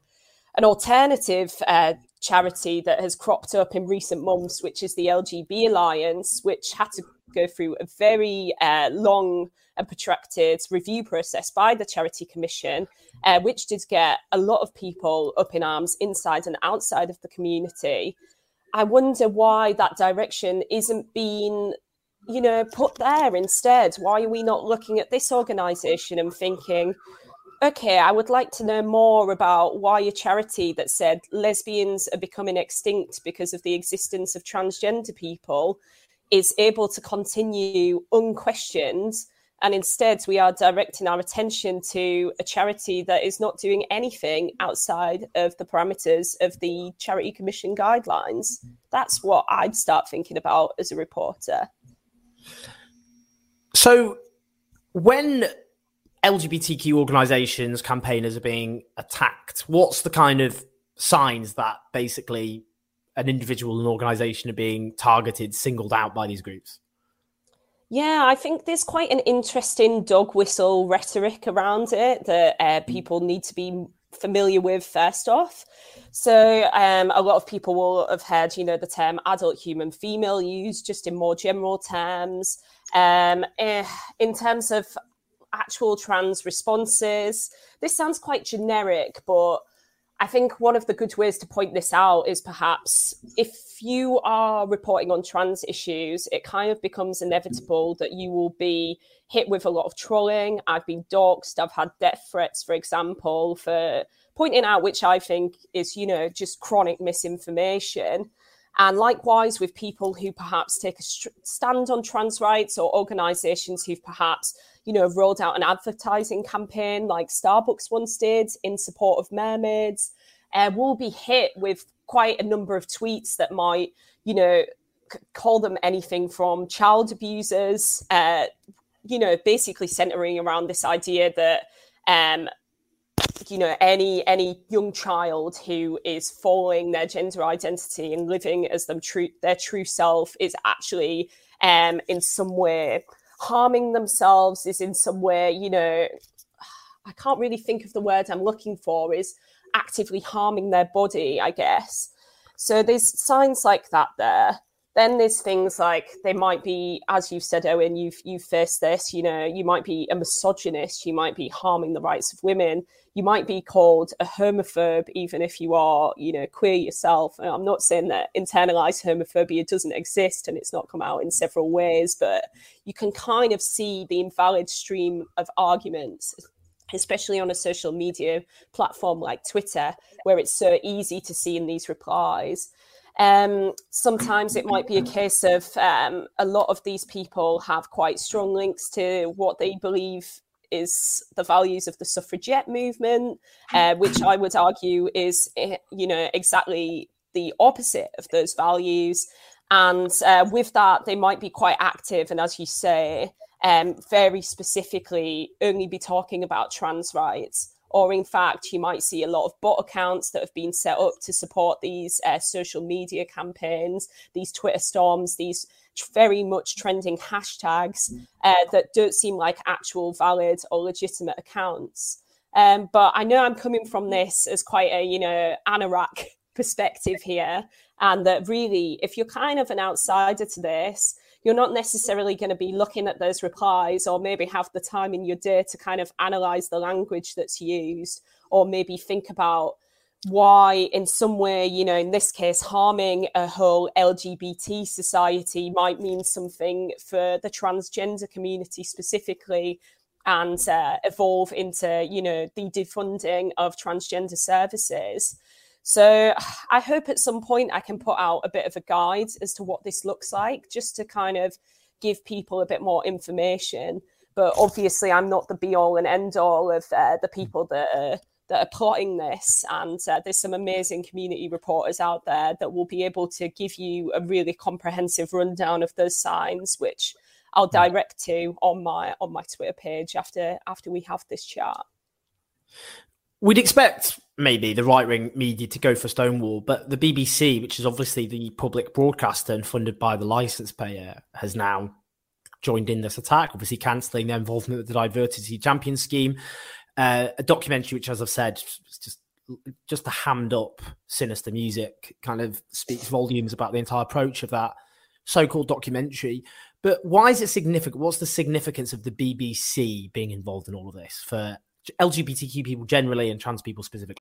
an alternative uh, charity that has cropped up in recent months, which is the LGB Alliance, which had to go through a very uh, long and protracted review process by the Charity Commission, uh, which did get a lot of people up in arms inside and outside of the community. I wonder why that direction isn't being you know, put there instead? Why are we not looking at this organization and thinking, okay, I would like to know more about why a charity that said lesbians are becoming extinct because of the existence of transgender people is able to continue unquestioned. And instead, we are directing our attention to a charity that is not doing anything outside of the parameters of the Charity Commission guidelines. That's what I'd start thinking about as a reporter. So, when LGBTQ organizations, campaigners are being attacked, what's the kind of signs that basically an individual and organization are being targeted, singled out by these groups? Yeah, I think there's quite an interesting dog whistle rhetoric around it that uh, mm. people need to be familiar with first off. So um, a lot of people will have heard, you know, the term adult human female used just in more general terms. Um, eh, in terms of actual trans responses, this sounds quite generic, but I think one of the good ways to point this out is perhaps if you are reporting on trans issues, it kind of becomes inevitable that you will be hit with a lot of trolling. I've been doxxed, I've had death threats, for example, for pointing out which I think is, you know, just chronic misinformation. And likewise, with people who perhaps take a stand on trans rights or organizations who've perhaps, you know, rolled out an advertising campaign like Starbucks once did in support of mermaids, uh, will be hit with quite a number of tweets that might, you know, c- call them anything from child abusers, uh, you know, basically centering around this idea that um, you know any any young child who is following their gender identity and living as them true their true self is actually um in some way harming themselves is in some way you know i can't really think of the word i'm looking for is actively harming their body i guess. So there's signs like that there then there's things like they might be, as you've said, Owen, you've you've faced this. You know, you might be a misogynist. You might be harming the rights of women. You might be called a homophobe, even if you are, you know, queer yourself. I'm not saying that internalized homophobia doesn't exist and it's not come out in several ways, but you can kind of see the invalid stream of arguments especially on a social media platform like Twitter, where it's so easy to see in these replies. Um, sometimes it might be a case of um, a lot of these people have quite strong links to what they believe is the values of the suffragette movement, uh, which I would argue is, eh, you know, exactly the opposite of those values. And uh, with that, they might be quite active. And as you say, um, very specifically, only be talking about trans rights or in fact, you might see a lot of bot accounts that have been set up to support these uh, social media campaigns, these Twitter storms, these very much trending hashtags uh, that don't seem like actual valid or legitimate accounts. Um, but I know I'm coming from this as quite a, you know, anorak perspective here. And that really, if you're kind of an outsider to this, you're not necessarily going to be looking at those replies or maybe have the time in your day to kind of analyze the language that's used or maybe think about why in some way you know in this case harming a whole lgbt society might mean something for the transgender community specifically and uh, evolve into you know the defunding of transgender services so I hope at some point I can put out a bit of a guide as to what this looks like, just to kind of give people a bit more information. But obviously, I'm not the be all and end all of uh, the people that are, that are plotting this. And uh, there's some amazing community reporters out there that will be able to give you a really comprehensive rundown of those signs, which I'll hmm. direct to on my on my Twitter page after after we have this chat. We'd expect maybe the right wing media to go for Stonewall, but the BBC, which is obviously the public broadcaster and funded by the license payer, has now joined in this attack, obviously cancelling their involvement with the Diversity Champion scheme. Uh, a documentary, which, as I've said, just just the hammed up sinister music kind of speaks volumes about the entire approach of that so-called documentary. But why is it significant? What's the significance of the BBC being involved in all of this for LGBTQ people generally and trans people specifically.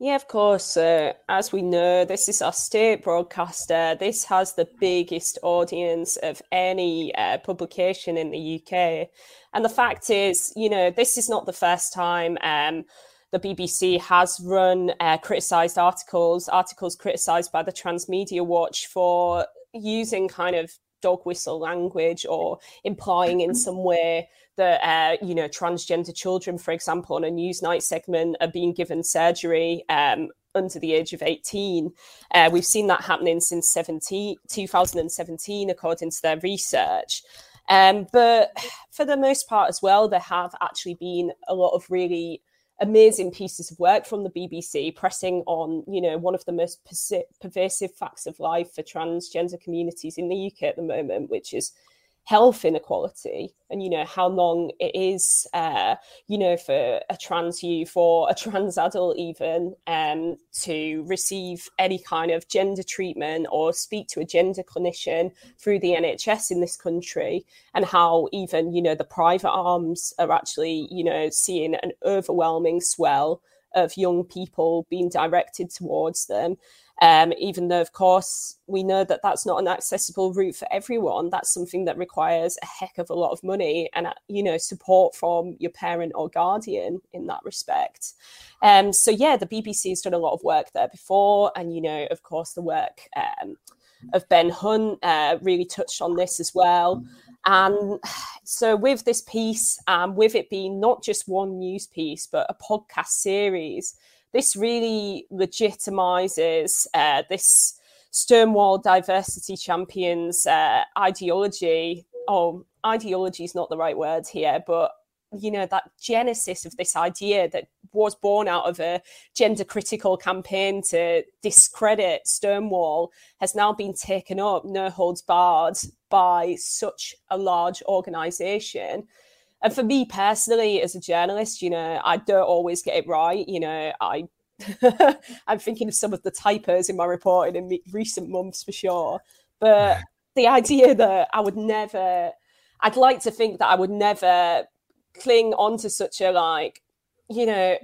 Yeah, of course. Uh, as we know, this is our state broadcaster. This has the biggest audience of any uh, publication in the UK. And the fact is, you know, this is not the first time um, the BBC has run uh, criticised articles, articles criticised by the Transmedia Watch for using kind of dog whistle language or implying in some way that uh, you know transgender children, for example, on a Newsnight segment are being given surgery um, under the age of 18. Uh, we've seen that happening since 17, 2017, according to their research. Um, but for the most part, as well, there have actually been a lot of really amazing pieces of work from the BBC pressing on, you know, one of the most pervasive facts of life for transgender communities in the UK at the moment, which is health inequality and you know how long it is uh, you know for a trans youth or a trans adult even um, to receive any kind of gender treatment or speak to a gender clinician through the NHS in this country and how even you know the private arms are actually you know seeing an overwhelming swell of young people being directed towards them um, even though, of course, we know that that's not an accessible route for everyone. That's something that requires a heck of a lot of money and, uh, you know, support from your parent or guardian in that respect. Um, so, yeah, the BBC has done a lot of work there before. And, you know, of course, the work um, of Ben Hunte uh, really touched on this as well. And so, with this piece, um, with it being not just one news piece, but a podcast series, this really legitimizes uh, this Stonewall diversity champions uh, ideology. Oh, ideology is not the right word here, but you know that genesis of this idea that was born out of a gender critical campaign to discredit Stonewall has now been taken up, no holds barred, by such a large organization and for me personally, as a journalist, you know, I don't always get it right. You know, I I'm thinking of some of the typos in my reporting in recent months for sure. But the idea that I would never, I'd like to think that I would never cling onto such a like, you know,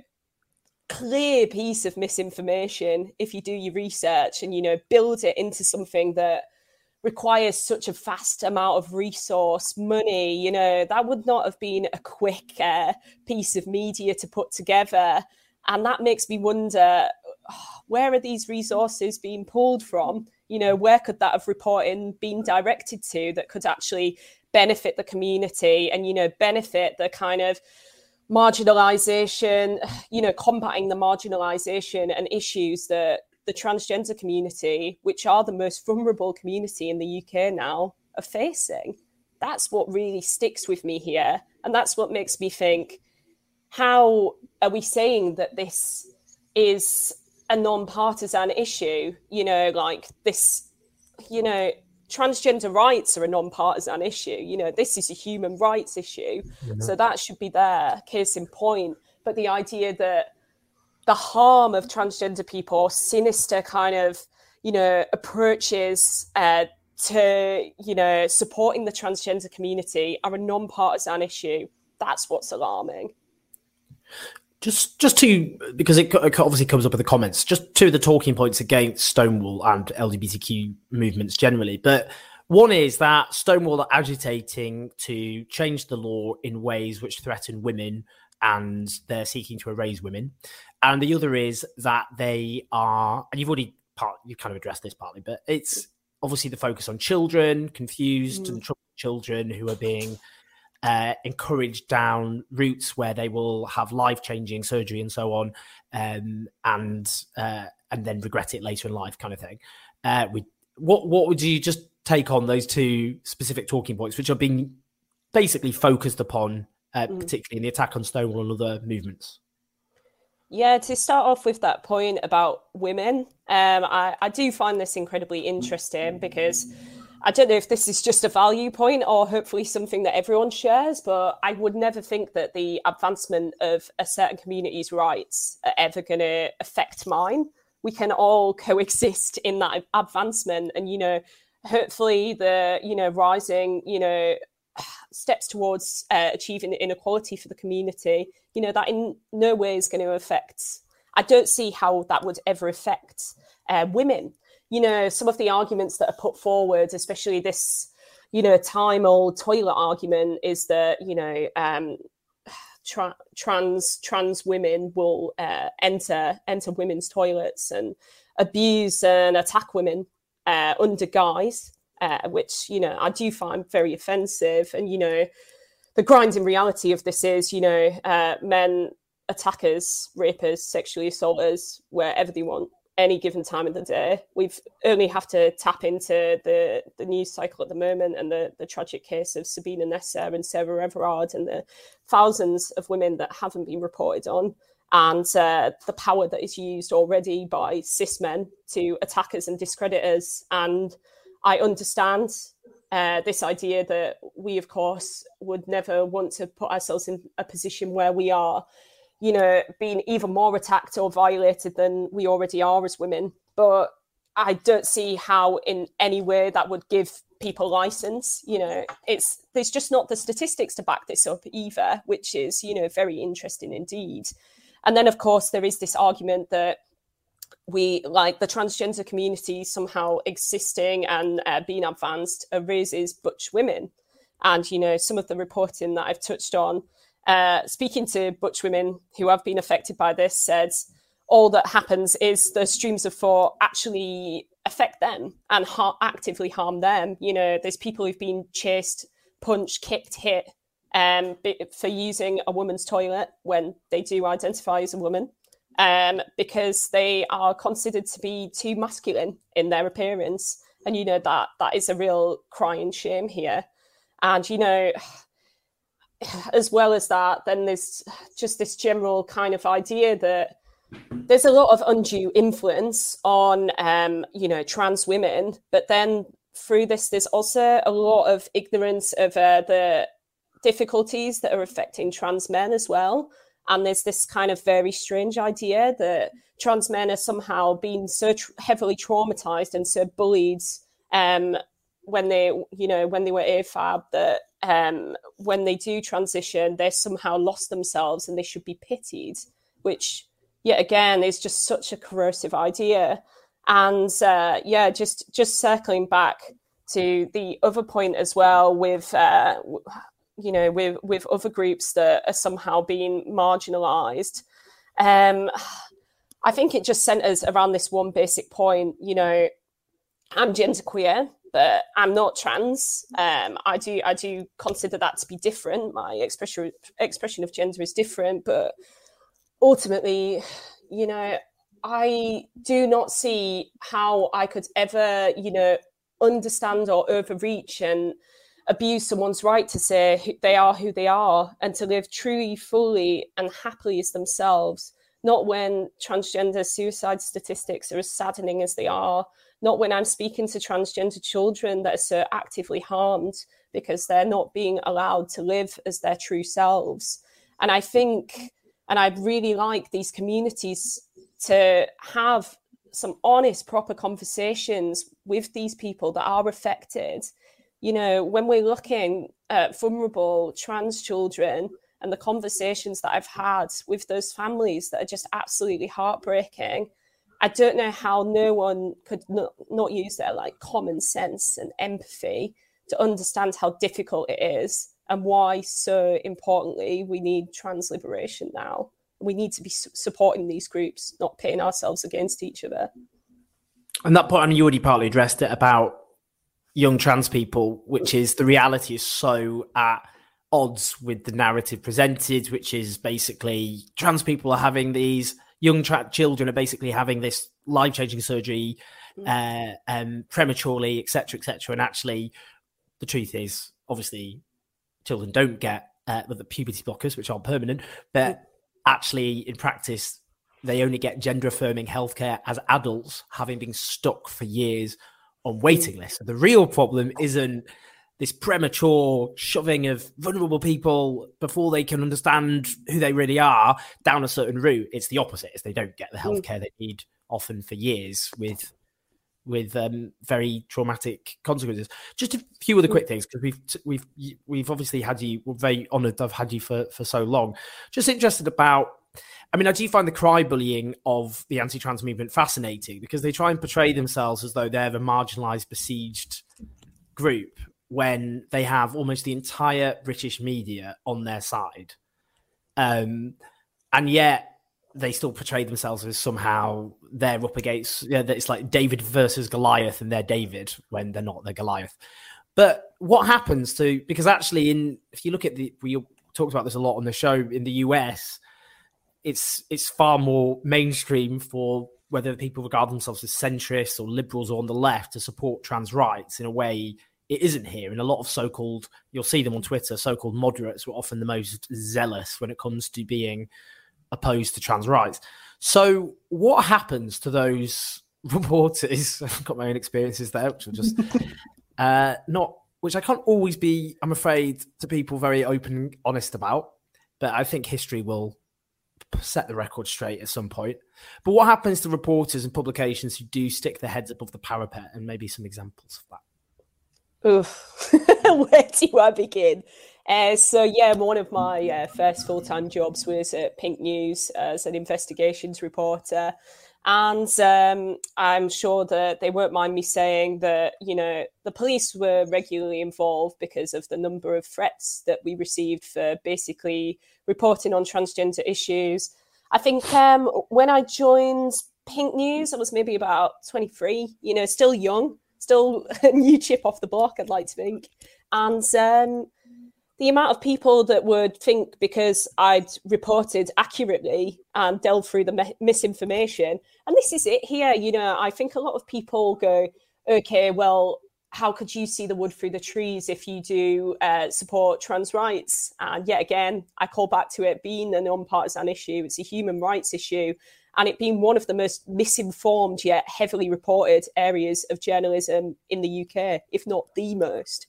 clear piece of misinformation if you do your research and you know build it into something that requires such a vast amount of resource, money. You know, that would not have been a quick uh, piece of media to put together. And that makes me wonder where are these resources being pulled from? You know, where could that have reporting been directed to that could actually benefit the community and, you know, benefit the kind of marginalization, you know, combating the marginalization and issues that the transgender community, which are the most vulnerable community in the UK now, are facing. That's what really sticks with me here. And that's what makes me think how are we saying that this is a non partisan issue? You know, like this, you know, transgender rights are a non partisan issue. You know, this is a human rights issue. Yeah. So that should be there, case in point. But the idea that the harm of transgender people, sinister kind of, you know, approaches uh, to, you know, supporting the transgender community are a non-partisan issue. That's what's alarming. Just, just to because it, it obviously comes up in the comments. Just two of the talking points against Stonewall and LGBTQ movements generally, but one is that Stonewall are agitating to change the law in ways which threaten women and they're seeking to erase women. And the other is that they are, and you've already part, You've kind of addressed this partly, but it's obviously the focus on children, confused mm. and troubled children who are being uh, encouraged down routes where they will have life changing surgery and so on, um, and uh, and then regret it later in life, kind of thing. Uh, we, what what would you just take on those two specific talking points, which are being basically focused upon, uh, mm. particularly in the attack on Stonewall and other movements? Yeah, to start off with that point about women, um, I, I do find this incredibly interesting because I don't know if this is just a value point or hopefully something that everyone shares, but I would never think that the advancement of a certain community's rights are ever going to affect mine. We can all coexist in that advancement, and you know, hopefully the you know rising you know steps towards uh, achieving inequality for the community. You know that in no way is going to affect. I don't see how that would ever affect uh, women you know, some of the arguments that are put forward, especially this, you know, time old toilet argument, is that, you know, um, tra- trans trans women will uh, enter enter women's toilets and abuse and attack women uh, under guise, uh, which you know I do find very offensive. And you know, the grinding reality of this is, you know, uh, men attackers, rapers, sexually assaulters, wherever they want any given time of the day. We've only have to tap into the, the news cycle at the moment and the, the tragic case of Sabina Nessa and Sarah Everard and the thousands of women that haven't been reported on and uh, the power that is used already by cis men to attack us and discredit us. And I understand uh, this idea that we, of course, would never want to put ourselves in a position where we are you know, being even more attacked or violated than we already are as women. But I don't see how, in any way, that would give people license. You know, it's there's just not the statistics to back this up either, which is you know very interesting indeed. And then, of course, there is this argument that we like the transgender community somehow existing and uh, being advanced raises butch women. And you know, some of the reporting that I've touched on uh, speaking to butch women who have been affected by this, said all that happens is the streams of thought actually affect them and ha- actively harm them. You know, there's people who've been chased, punched, kicked, hit um, for using a woman's toilet when they do identify as a woman. Um, because they are considered to be too masculine in their appearance, and you know that that is a real crying shame here. And you know, as well as that, then there's just this general kind of idea that there's a lot of undue influence on, um, you know, trans women, but then through this, there's also a lot of ignorance of uh, the difficulties that are affecting trans men as well. And there's this kind of very strange idea that trans men are somehow being so tr- heavily traumatized and so bullied um, when they, you know, when they were AFAB that um, when they do transition, they're somehow lost themselves and they should be pitied, which, yet again, is just such a corrosive idea. And uh, yeah, just just circling back to the other point as well, with uh, you know, with with other groups that are somehow being marginalised. Um, I think it just centres around this one basic point. You know, I'm genderqueer, but I'm not trans. Um, I do I do consider that to be different. My expression expression of gender is different, but ultimately, you know, I do not see how I could ever, you know, understand or overreach and abuse someone's right to say they are who they are and to live truly, fully, and happily as themselves. Not when transgender suicide statistics are as saddening as they are, not when I'm speaking to transgender children that are so actively harmed because they're not being allowed to live as their true selves. And I think, and I'd really like these communities to have some honest, proper conversations with these people that are affected. You know, when we're looking at vulnerable trans children and the conversations that I've had with those families that are just absolutely heartbreaking I don't know how no one could not, not use their like common sense and empathy to understand how difficult it is and why so importantly we need trans liberation now. We need to be supporting these groups not pitting ourselves against each other. And that point I mean, you already partly addressed it about young trans people which is the reality is so at odds with the narrative presented, which is basically trans people are having these young tra- children are basically having this life changing surgery mm. uh, um, prematurely, etc., etc. And actually, the truth is, obviously, children don't get uh, the puberty blockers, which are permanent, but mm. actually, in practice, they only get gender affirming healthcare as adults, having been stuck for years on waiting lists. So the real problem isn't this premature shoving of vulnerable people before they can understand who they really are down a certain route. It's the opposite. Is they don't get the mm. healthcare they need often for years with with um, very traumatic consequences. Just a few other quick things because we've we've we've obviously had you. We're very honoured to have had you for for so long. Just interested about. I mean, I do find the cry bullying of the anti-trans movement fascinating because they try and portray themselves as though they're the marginalised, besieged group when they have almost the entire British media on their side, um, and yet they still portray themselves as somehow they're up against. Yeah, it's like David versus Goliath, and they're David when they're not. They're Goliath. But what happens to because actually, in if you look at the we talked about this a lot on the show in the US, it's it's far more mainstream for whether people regard themselves as centrists or liberals or on the left to support trans rights in a way it isn't here. And a lot of so-called, you'll see them on Twitter, so-called moderates were often the most zealous when it comes to being opposed to trans rights. So, what happens to those reporters? I've got my own experiences there, which are just uh, not, which I can't always be, I'm afraid, to people very open honest about. But I think history will set the record straight at some point. But what happens to reporters and publications who do stick their heads above the parapet? And maybe some examples of that. Oof. Where do I begin? Uh, so yeah, one of my uh, first full time jobs was at Pink News as an investigations reporter, and um, I'm sure that they won't mind me saying that you know the police were regularly involved because of the number of threats that we received for basically reporting on transgender issues. I think um, when I joined Pink News, I was maybe about 23. You know, still young, still a new chip off the block. I'd like to think, and um, the amount of people that would think because I'd reported accurately and delved through the me- misinformation, and this is it here, you know, I think a lot of people go, okay, well, how could you see the wood through the trees if you do uh, support trans rights? And yet again, I call back to it being a non-partisan issue. It's a human rights issue, and it being one of the most misinformed yet heavily reported areas of journalism in the UK, if not the most.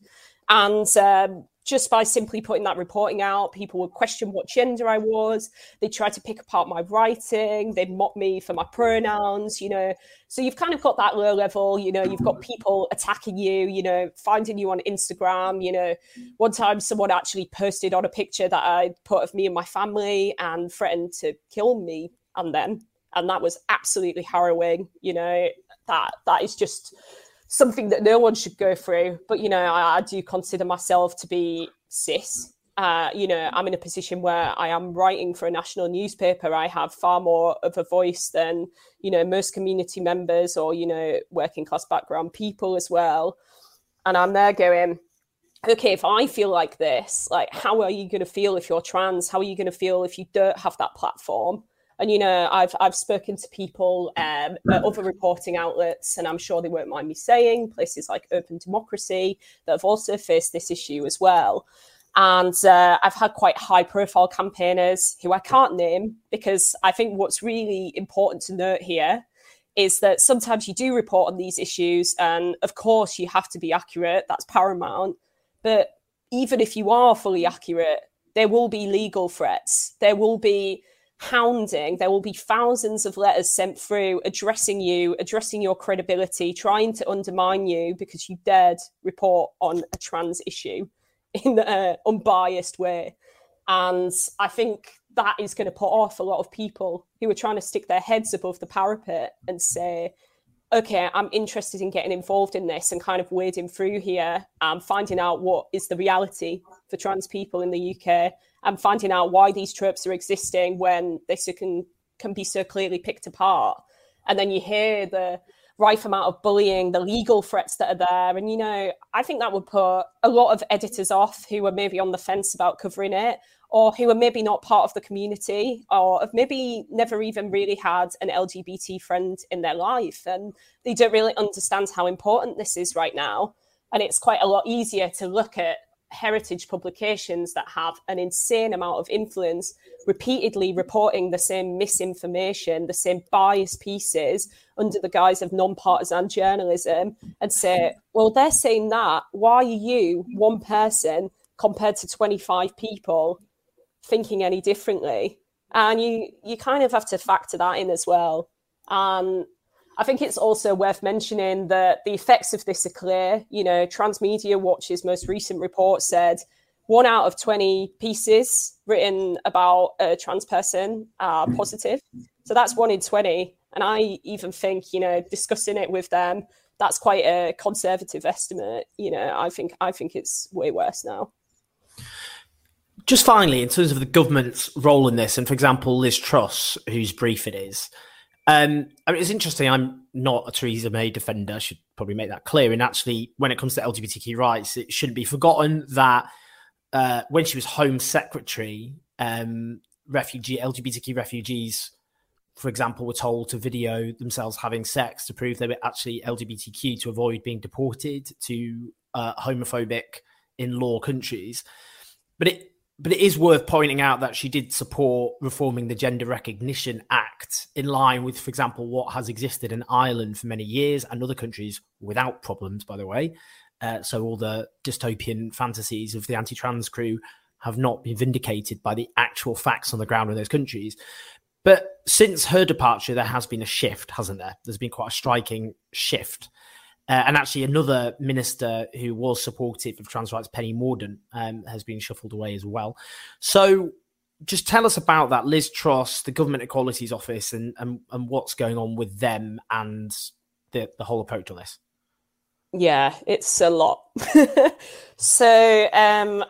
And um, just by simply putting that reporting out, people would question what gender I was. They tried to pick apart my writing. They'd mock me for my pronouns, you know. So you've kind of got that low level, you know, you've got people attacking you, you know, finding you on Instagram. You know, one time someone actually posted on a picture that I put of me and my family and threatened to kill me and them. And that was absolutely harrowing, you know, that that is just something that no one should go through. But you know, I, I do consider myself to be cis. Uh, you know, I'm in a position where I am writing for a national newspaper. I have far more of a voice than you know most community members or you know working class background people as well. And I'm there going, okay, if I feel like this, like how are you going to feel if you're trans? How are you going to feel if you don't have that platform? And you know, I've I've spoken to people um, at other reporting outlets, and I'm sure they won't mind me saying places like Open Democracy that have also faced this issue as well. And uh, I've had quite high profile campaigners who I can't name because I think what's really important to note here is that sometimes you do report on these issues, and of course, you have to be accurate, that's paramount. But even if you are fully accurate, there will be legal threats, there will be hounding. There will be thousands of letters sent through addressing you, addressing your credibility, trying to undermine you because you dared report on a trans issue in an unbiased way. And I think that is going to put off a lot of people who are trying to stick their heads above the parapet and say, okay, I'm interested in getting involved in this and kind of wading through here finding out what is the reality for trans people in the UK and finding out why these tropes are existing when they can can be so clearly picked apart. And then you hear the rife amount of bullying, the legal threats that are there. And, you know, I think that would put a lot of editors off who are maybe on the fence about covering it or who are maybe not part of the community or have maybe never even really had an LGBT friend in their life. And they don't really understand how important this is right now. And it's quite a lot easier to look at heritage publications that have an insane amount of influence repeatedly reporting the same misinformation, the same biased pieces under the guise of non-partisan journalism and say, well, they're saying that. Why are you, one person, compared to 25 people, thinking any differently? And you you kind of have to factor that in as well. And I think it's also worth mentioning that the effects of this are clear. You know, Transmedia Watch's most recent report said one out of 20 pieces written about a trans person are hmm. positive. So that's one in 20. And I even think, you know, discussing it with them, that's quite a conservative estimate. You know, I think I think it's way worse now. Just finally, in terms of the government's role in this, and for example, Liz Truss, whose brief it is, um, I mean, it's interesting. I'm not a Theresa May defender. Should probably make that clear. And actually, when it comes to LGBTQ rights, it shouldn't be forgotten that uh, when she was Home Secretary, um, refugee LGBTQ refugees, for example, were told to video themselves having sex to prove they were actually LGBTQ to avoid being deported to uh, homophobic in law countries. But it but it is worth pointing out that she did support reforming the Gender Recognition Act in line with, for example, what has existed in Ireland for many years and other countries without problems, by the way. Uh, so all the dystopian fantasies of the anti-trans crew have not been vindicated by the actual facts on the ground in those countries. But since her departure, there has been a shift, hasn't there? There's been quite a striking shift. Uh, and actually, another minister who was supportive of trans rights, Penny Mordaunt, um, has been shuffled away as well. So, just tell us about that, Liz Truss, the Government Equalities Office, and and, and what's going on with them and the the whole approach on this. Yeah, it's a lot. so, um,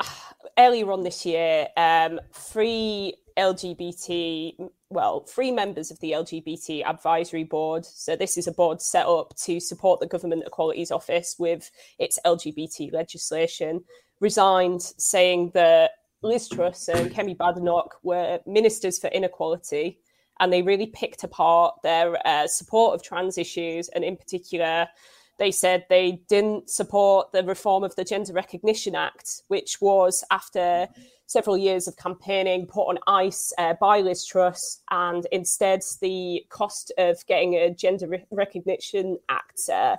earlier on this year, um, three LGBT well, three members of the LGBT Advisory Board. So, this is a board set up to support the Government Equalities Office with its LGBT legislation, resigned, saying that Liz Truss and Kemi Badenoch were ministers for inequality, and they really picked apart their uh, support of trans issues, and in particular, they said they didn't support the reform of the Gender Recognition Act, which was after several years of campaigning put on ice uh, by Liz Truss, and instead the cost of getting a Gender Re- Recognition Act. Uh,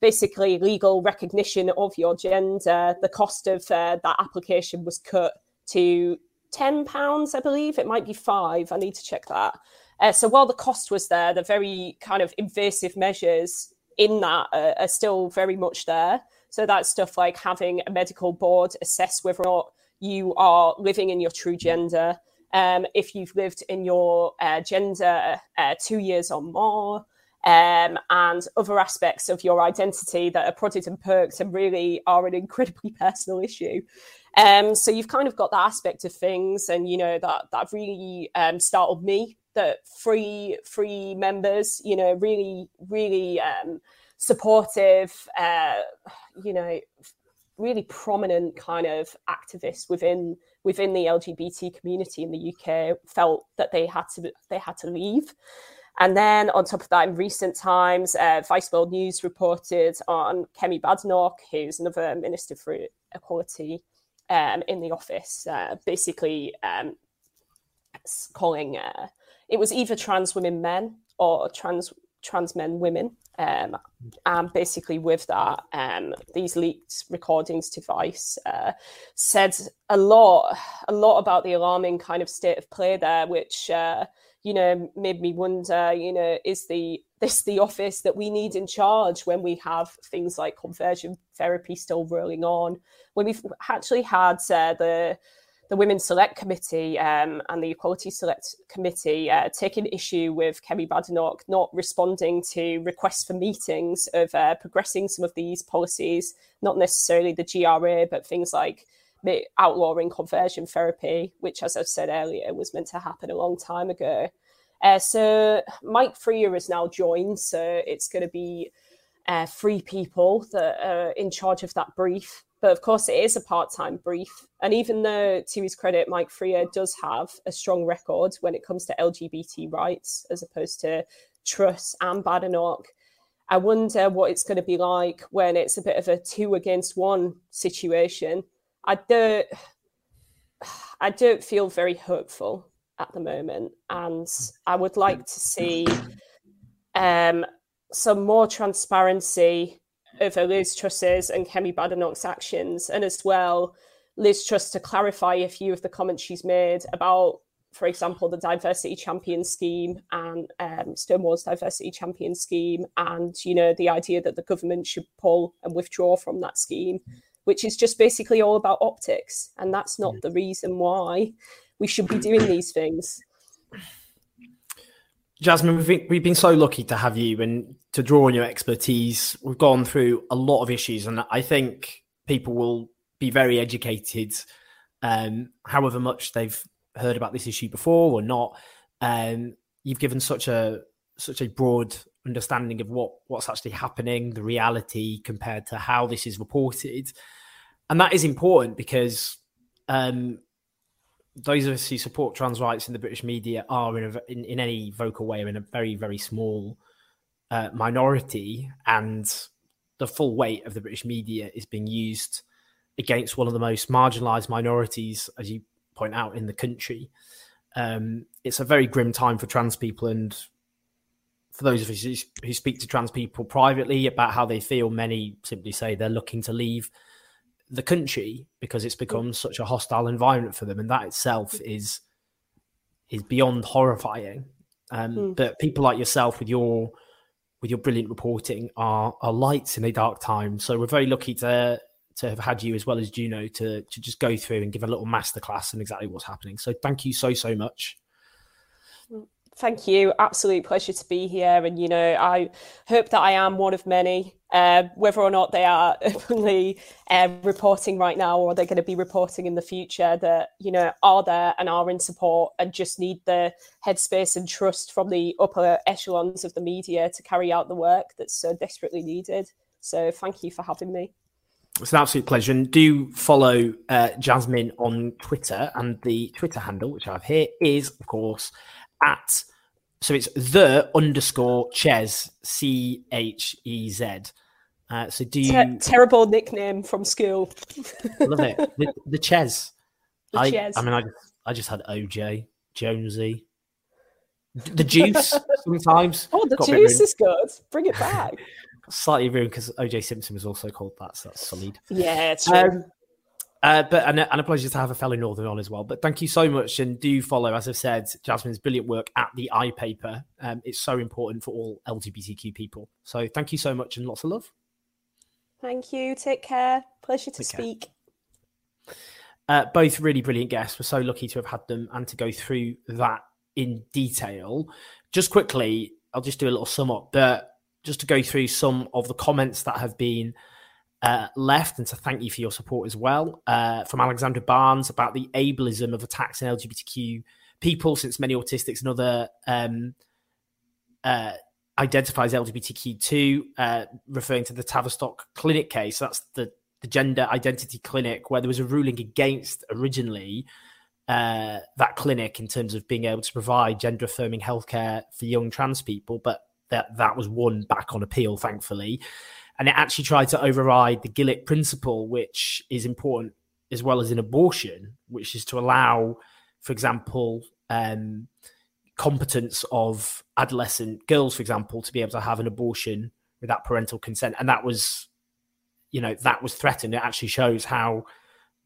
basically, legal recognition of your gender. The cost of uh, that application was cut to ten pounds, I believe. It might be five. I need to check that. Uh, so while the cost was there, the very kind of invasive measures in that uh, are still very much there. So that's stuff like having a medical board assess whether or not you are living in your true gender. Um, if you've lived in your uh, gender uh, two years or more, um, and other aspects of your identity that are prodded and perked and really are an incredibly personal issue. Um, so you've kind of got that aspect of things, and you know that that really um, startled me that free free members, you know, really really um, supportive, uh, you know, really prominent kind of activists within within the LGBT community in the UK felt that they had to they had to leave. And then on top of that, in recent times, uh, Vice World News reported on Kemi Badenoch, who's another Minister for Equality um, in the office, uh, basically um, calling uh, it was either trans women men or trans trans men women. Um, and basically, with that, um, these leaked recordings to Vice uh, said a lot, a lot about the alarming kind of state of play there, which uh, you know made me wonder. You know, is the this the office that we need in charge when we have things like conversion therapy still rolling on? When we've actually had uh, the the Women's Select Committee um, and the Equality Select Committee uh, taking issue with Kemi Badenoch not responding to requests for meetings of uh, progressing some of these policies, not necessarily the GRA, but things like outlawing conversion therapy, which, as I've said earlier, was meant to happen a long time ago. Uh, so Mike Freer has now joined, so it's going to be uh, three people that are in charge of that brief. But of course, it is a part time brief. And even though, to his credit, Mike Freer does have a strong record when it comes to LGBT rights, as opposed to Truss and Badenoch, I wonder what it's going to be like when it's a bit of a two against one situation. I don't, I don't feel very hopeful at the moment, and I would like to see um, some more transparency over Liz Truss's and Kemi Badenoch's actions, and as well Liz Truss to clarify a few of the comments she's made about, for example, the diversity champion scheme and um, Stonewall's diversity champion scheme, and you know the idea that the government should pull and withdraw from that scheme, which is just basically all about optics, and that's not the reason why we should be doing these things. Jasmine, we've been, we've been so lucky to have you and to draw on your expertise. We've gone through a lot of issues, and I think people will be very educated, um, however much they've heard about this issue before or not. Um, you've given such a such a broad understanding of what what's actually happening, the reality compared to how this is reported, and that is important because um, those of us who support trans rights in the British media are in, a, in, in any vocal way in a very very small uh, minority, and the full weight of the British media is being used against one of the most marginalised minorities, as you point out, in the country. Um, it's a very grim time for trans people, and for those of us who speak to trans people privately about how they feel, many simply say they're looking to leave the country because it's become such a hostile environment for them, and that itself is is beyond horrifying. Um, mm. But people like yourself, with your with your brilliant reporting, are are lights in a dark time. So we're very lucky to to have had you as well as Juno to to just go through and give a little masterclass on exactly what's happening. So thank you so so much. Thank you. Absolute pleasure to be here. And, you know, I hope that I am one of many, uh, whether or not they are openly uh, reporting right now or they're going to be reporting in the future that, you know, are there and are in support and just need the headspace and trust from the upper echelons of the media to carry out the work that's so desperately needed. So thank you for having me. It's an absolute pleasure. And do follow uh, Jasmine on Twitter. And the Twitter handle, which I have here, is, of course, at so it's the underscore Chez C H E Z. Uh, so do you Ter- terrible nickname from school? love it. The, the Chez. The I. I mean, I I just had OJ Jonesy. The juice sometimes. Oh, the juice is good. Bring it back. Slightly ruined because OJ Simpson was also called that, so that's solid. Yeah, it's true. Um, uh, but and, and a pleasure to have a fellow Northern on as well. But thank you so much, and do follow, as I've said, Jasmine's brilliant work at the iPaper. Um, it's so important for all LGBTQ people. So thank you so much, and lots of love. Thank you. Take care. Pleasure to Take speak. Uh, both really brilliant guests. We're so lucky to have had them and to go through that in detail. Just quickly, I'll just do a little sum up. But just to go through some of the comments that have been uh, left and to thank you for your support as well. Uh, from Alexander Barnes about the ableism of attacks on LGBTQ people, since many autistics and other um, uh, identifies LGBTQ2, uh, referring to the Tavistock clinic case. That's the, the gender identity clinic where there was a ruling against originally uh, that clinic in terms of being able to provide gender affirming healthcare for young trans people, but that that was won back on appeal, thankfully and it actually tried to override the Gillick principle, which is important as well as in abortion, which is to allow, for example, um, competence of adolescent girls, for example, to be able to have an abortion without parental consent, and that was, you know, that was threatened. It actually shows how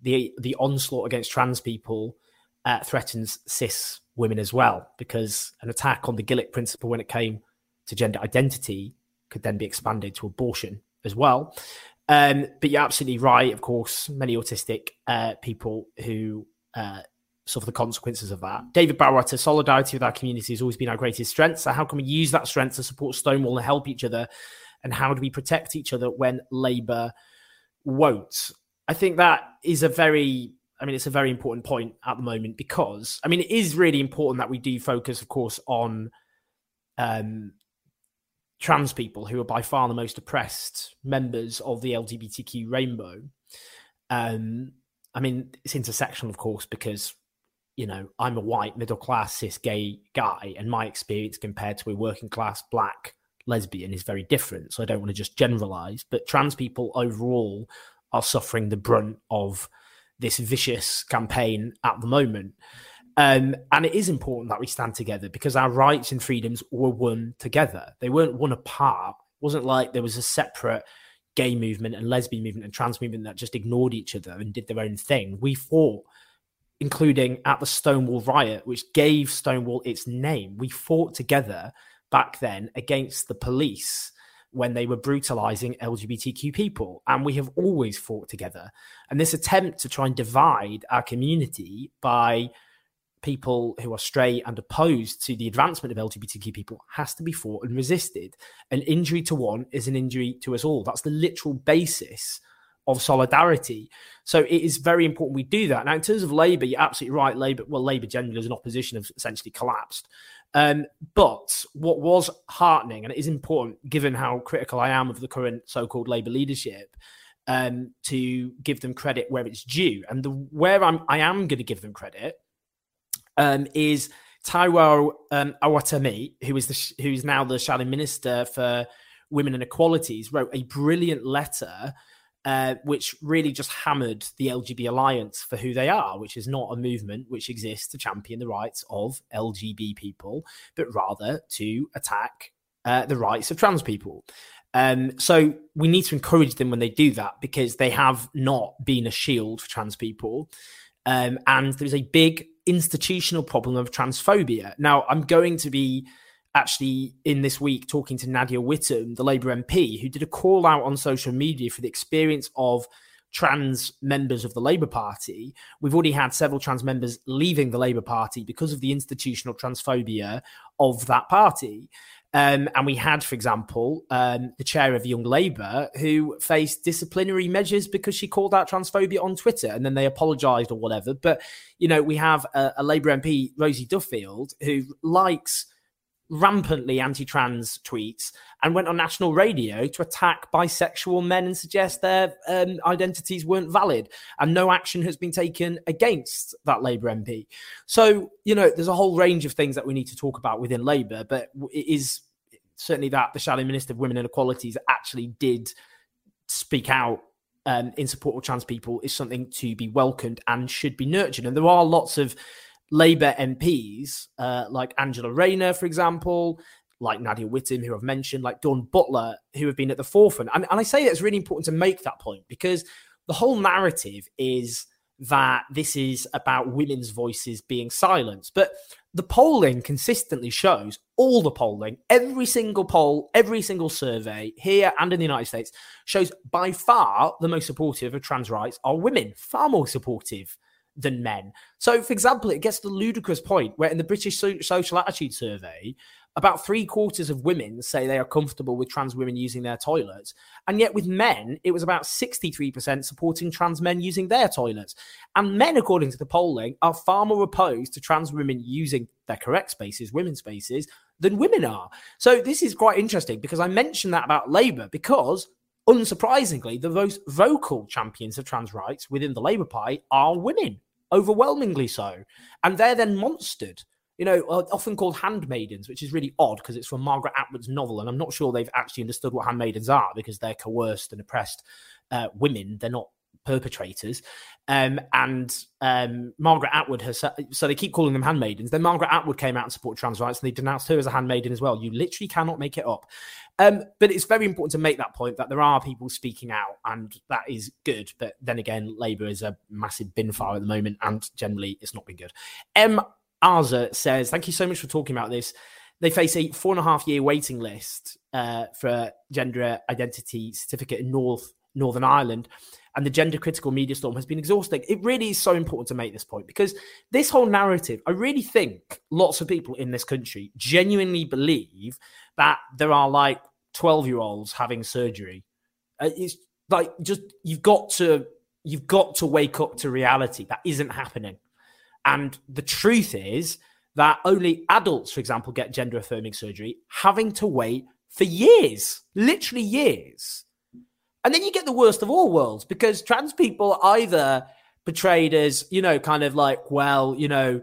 the the onslaught against trans people uh, threatens cis women as well, because an attack on the Gillick principle when it came to gender identity could then be expanded to abortion as well. Um, but you're absolutely right. Of course, many autistic uh, people who uh, suffer the consequences of that. David Barwater, solidarity with our community has always been our greatest strength. So, how can we use that strength to support Stonewall and help each other? And how do we protect each other when Labour won't? I think that is a very I mean, it's a very important point at the moment because, I mean, it is really important that we do focus, of course, on um, trans people who are by far the most oppressed members of the LGBTQ rainbow. Um, I mean, it's intersectional, of course, because you know I'm a white middle class cis gay guy, and my experience compared to a working class black lesbian is very different. So I don't want to just generalize, but trans people overall are suffering the brunt of this vicious campaign at the moment. Um, and it is important that we stand together because our rights and freedoms were won together. They weren't won apart. It wasn't like there was a separate gay movement and lesbian movement and trans movement that just ignored each other and did their own thing. We fought, including at the Stonewall riot, which gave Stonewall its name. We fought together back then against the police when they were brutalizing LGBTQ people. And we have always fought together. And this attempt to try and divide our community by people who are straight and opposed to the advancement of LGBTQ people has to be fought and resisted. An injury to one is an injury to us all. That's the literal basis of solidarity. So it is very important we do that. Now, in terms of Labour, you're absolutely right. Labour, well, Labour generally as an opposition have essentially collapsed. Um, but what was heartening, and it is important given how critical I am of the current so-called Labour leadership, um, to give them credit where it's due. And the where I'm I am going to give them credit um, is Taiwo um, Owatemi, who is the who is now the shadow minister for women and equalities, wrote a brilliant letter. Uh, which really just hammered the LGB Alliance for who they are, which is not a movement which exists to champion the rights of LGB people, but rather to attack uh, the rights of trans people. Um, so we need to encourage them when they do that because they have not been a shield for trans people. Um, and there's a big institutional problem of transphobia. Now, I'm going to be actually in this week talking to Nadia Whittome, the Labour MP, who did a call out on social media for the experience of trans members of the Labour Party. We've already had several trans members leaving the Labour Party because of the institutional transphobia of that party. Um, and we had, for example, um, the chair of Young Labour who faced disciplinary measures because she called out transphobia on Twitter and then they apologised or whatever. But, you know, we have a, a Labour MP, Rosie Duffield, who likes rampantly anti-trans tweets and went on national radio to attack bisexual men and suggest their um, identities weren't valid and no action has been taken against that labour mp so you know there's a whole range of things that we need to talk about within labour but it is certainly that the shadow minister of women and equalities actually did speak out um, in support of trans people is something to be welcomed and should be nurtured. And there are lots of Labour MPs, uh, like Angela Rayner, for example, like Nadia Whittome, who I've mentioned, like Dawn Butler, who have been at the forefront. And, and I say that it's really important to make that point because the whole narrative is that this is about women's voices being silenced. But the polling consistently shows all the polling, every single poll, every single survey here and in the United States shows by far the most supportive of trans rights are women, far more supportive than men. So, for example, it gets to the ludicrous point where in the British Social Attitude Survey, about three quarters of women say they are comfortable with trans women using their toilets. And yet, with men, it was about 63% supporting trans men using their toilets. And men, according to the polling, are far more opposed to trans women using their correct spaces, women's spaces, than women are. So, this is quite interesting because I mentioned that about Labour because unsurprisingly, the most vocal champions of trans rights within the Labour Party are women, overwhelmingly so. And they're then monstered you know, often called handmaidens, which is really odd because it's from Margaret Atwood's novel. And I'm not sure they've actually understood what handmaidens are because they're coerced and oppressed uh, women. They're not perpetrators. Um, and um, Margaret Atwood has, so they keep calling them handmaidens. Then Margaret Atwood came out and supported trans rights and they denounced her as a handmaiden as well. You literally cannot make it up. Um, but it's very important to make that point that there are people speaking out and that is good. But then again, Labour is a massive bin fire at the moment and generally it's not been good. M. Arza says, Thank you so much for talking about this. They face a four and a half year waiting list uh, for gender identity certificate in North Northern Ireland. And the gender critical media storm has been exhausting. It really is so important to make this point because this whole narrative, I really think lots of people in this country genuinely believe that there are like 12 year olds having surgery. Uh, it's like just, you've got to you've got to wake up to reality. That isn't happening. And the truth is that only adults, for example, get gender affirming surgery, having to wait for years, literally years. And then you get the worst of all worlds because trans people either portrayed as, you know, kind of like, well, you know,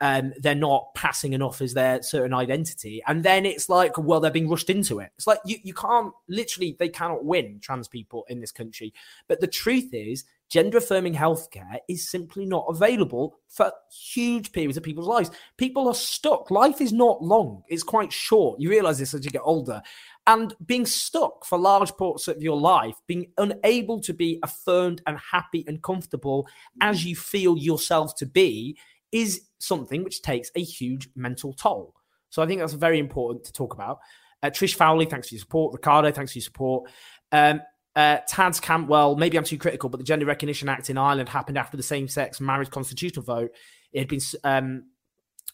um, they're not passing enough as their certain identity. And then it's like, well, they're being rushed into it. It's like you, you can't literally, they cannot win trans people in this country. But the truth is, gender affirming healthcare is simply not available for huge periods of people's lives. People are stuck. Life is not long, it's quite short. You realize this as you get older. And being stuck for large parts of your life, being unable to be affirmed and happy and comfortable as you feel yourself to be, is something which takes a huge mental toll. So I think that's very important to talk about. Uh, Trish Fowley, thanks for your support. Ricardo, thanks for your support. Um, uh, Tads Campwell, maybe I'm too critical, but the Gender Recognition Act in Ireland happened after the same sex marriage constitutional vote. It had been um,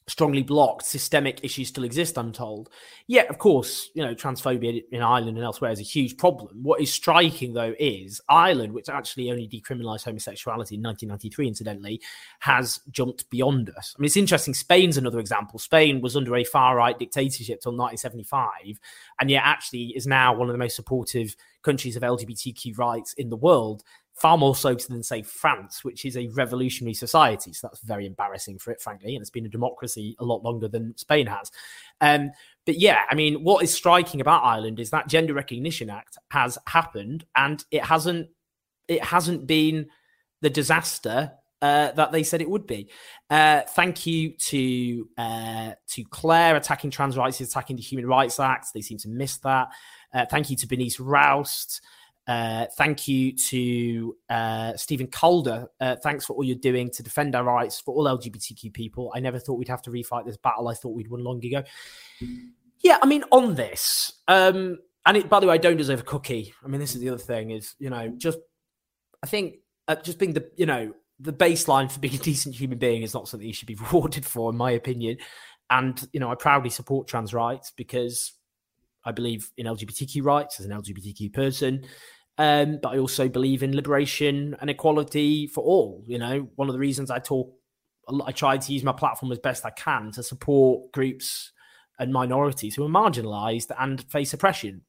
strongly blocked. Systemic issues still exist, I'm told. Yet, of course, you know, transphobia in Ireland and elsewhere is a huge problem. What is striking, though, is Ireland, which actually only decriminalised homosexuality in 1993, incidentally, has jumped beyond us. I mean, it's interesting. Spain's another example. Spain was under a far right dictatorship till 1975, and yet actually is now one of the most supportive countries of LGBTQ rights in the world far more so than say France, which is a revolutionary society. So that's very embarrassing for it, frankly. And it's been a democracy a lot longer than Spain has. Um, but yeah, I mean, what is striking about Ireland is that Gender Recognition Act has happened, and it hasn't it hasn't been the disaster uh, that they said it would be. Uh, thank you to uh, to Claire attacking trans rights, attacking the Human Rights Act. They seem to miss that. Uh, thank you to Benice Roust. Uh, thank you to uh, Stephen Calder. Uh, thanks for all you're doing to defend our rights for all LGBTQ people. I never thought we'd have to refight this battle. I thought we'd won long ago. Yeah, I mean, on this, um, and it, by the way, I don't deserve a cookie. I mean, this is the other thing is, you know, just I think uh, just being the, you know, the baseline for being a decent human being is not something you should be rewarded for, in my opinion. And you know, I proudly support trans rights because I believe in LGBTQ rights as an LGBTQ person. Um, but I also believe in liberation and equality for all. You know, one of the reasons I talk, I try to use my platform as best I can to support groups and minorities who are marginalized and face oppression.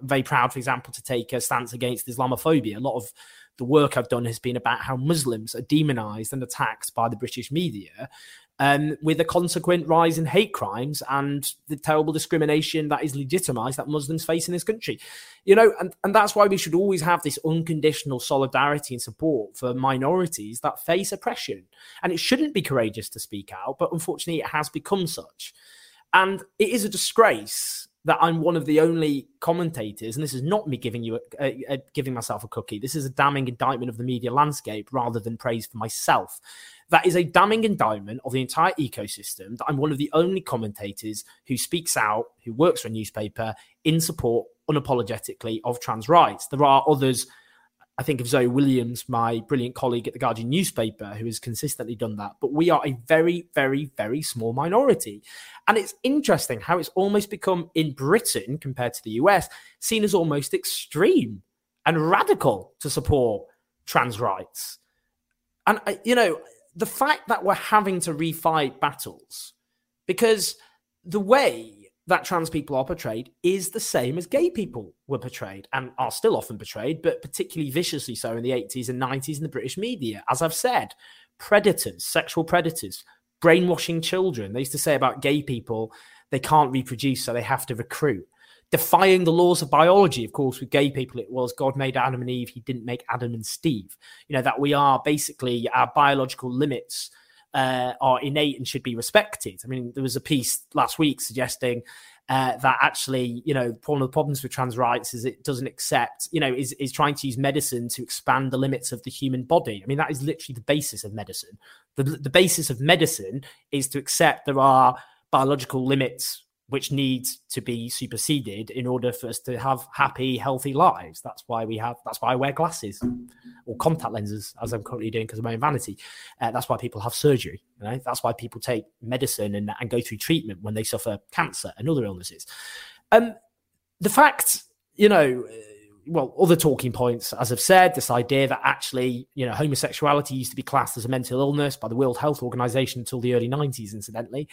Very proud, for example, to take a stance against Islamophobia. A lot of the work I've done has been about how Muslims are demonized and attacked by the British media um, with a consequent rise in hate crimes and the terrible discrimination that is legitimized that Muslims face in this country. You know, and, and that's why we should always have this unconditional solidarity and support for minorities that face oppression. And it shouldn't be courageous to speak out, but unfortunately, it has become such. And it is a disgrace that I'm one of the only commentators, and this is not me giving you a, a, a, giving myself a cookie. This is a damning indictment of the media landscape rather than praise for myself. That is a damning indictment of the entire ecosystem that I'm one of the only commentators who speaks out, who works for a newspaper in support unapologetically of trans rights. There are others. I think of Zoe Williams, my brilliant colleague at the Guardian newspaper, who has consistently done that. But we are a very, very, very small minority. And it's interesting how it's almost become in Britain, compared to the US, seen as almost extreme and radical to support trans rights. And, uh, you know, the fact that we're having to refight battles because the way that trans people are portrayed is the same as gay people were portrayed and are still often portrayed, but particularly viciously so in the 80s and 90s in the British media. As I've said, predators, sexual predators, brainwashing children. They used to say about gay people, they can't reproduce, so they have to recruit defying the laws of biology. Of course, with gay people, it was God made Adam and Eve, he didn't make Adam and Steve. You know, that we are basically our biological limits uh, are innate and should be respected. I mean, there was a piece last week suggesting uh, that actually, you know, one of the problems with trans rights is it doesn't accept, you know, is, is trying to use medicine to expand the limits of the human body. I mean, that is literally the basis of medicine. The, the basis of medicine is to accept there are biological limits which needs to be superseded in order for us to have happy, healthy lives. That's why we have. That's why I wear glasses or contact lenses, as I'm currently doing because of my own vanity. Uh, that's why people have surgery. You know, that's why people take medicine and, and go through treatment when they suffer cancer and other illnesses. Um, the fact, you know, well, other talking points, as I've said, this idea that actually, you know, homosexuality used to be classed as a mental illness by the World Health Organization until the early 90s, incidentally.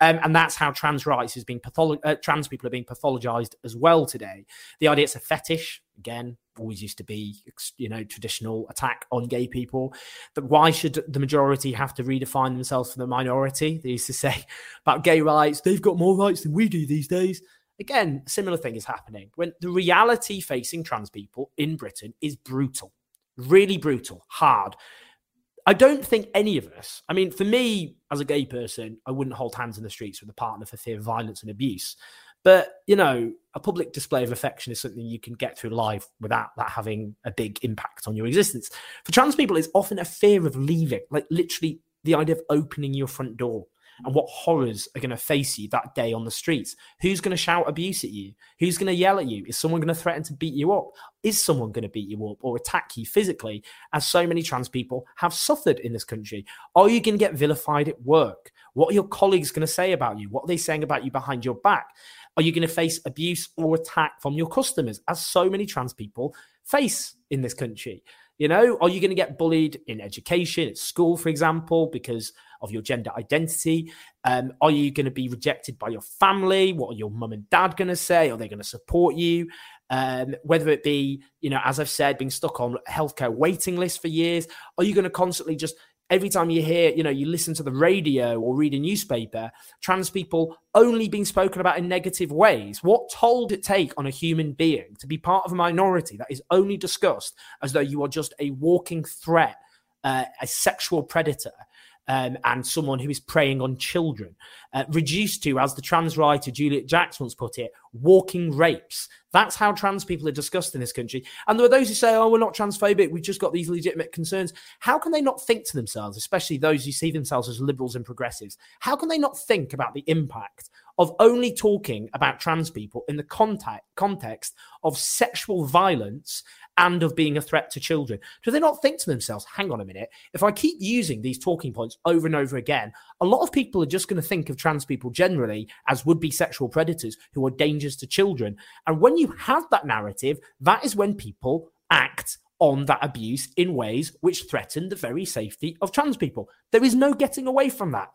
Um, and that's how trans rights is being patholo- uh, trans people are being pathologized as well today. The idea it's a fetish, again, always used to be, you know, traditional attack on gay people. That why should the majority have to redefine themselves for the minority? They used to say about gay rights, they've got more rights than we do these days. Again, similar thing is happening when the reality facing trans people in Britain is brutal, really brutal, hard. I don't think any of us, I mean, for me as a gay person, I wouldn't hold hands in the streets with a partner for fear of violence and abuse. But, you know, a public display of affection is something you can get through life without that having a big impact on your existence. For trans people, it's often a fear of leaving, like literally the idea of opening your front door and what horrors are going to face you that day on the streets. Who's going to shout abuse at you? Who's going to yell at you? Is someone going to threaten to beat you up? Is someone going to beat you up or attack you physically, as so many trans people have suffered in this country? Are you going to get vilified at work? What are your colleagues going to say about you? What are they saying about you behind your back? Are you going to face abuse or attack from your customers, as so many trans people face in this country? You know, are you going to get bullied in education, at school, for example, because of your gender identity? Um, are you going to be rejected by your family? What are your mum and dad going to say? Are they going to support you? Um, whether it be, you know, as I've said, being stuck on healthcare waiting lists for years, are you going to constantly just every time you hear, you know, you listen to the radio or read a newspaper, trans people only being spoken about in negative ways. What toll did it take on a human being to be part of a minority that is only discussed as though you are just a walking threat, uh, a sexual predator? Um, and someone who is preying on children, uh, reduced to, as the trans writer Juliet Jacques once put it, walking rapes. That's how trans people are discussed in this country. And there are those who say, oh, we're not transphobic, we've just got these legitimate concerns. How can they not think to themselves, especially those who see themselves as liberals and progressives, how can they not think about the impact of only talking about trans people in the contact, context of sexual violence and of being a threat to children. Do they not think to themselves, hang on a minute, if I keep using these talking points over and over again, a lot of people are just going to think of trans people generally as would be sexual predators who are dangers to children. And when you have that narrative, that is when people act on that abuse in ways which threaten the very safety of trans people. There is no getting away from that.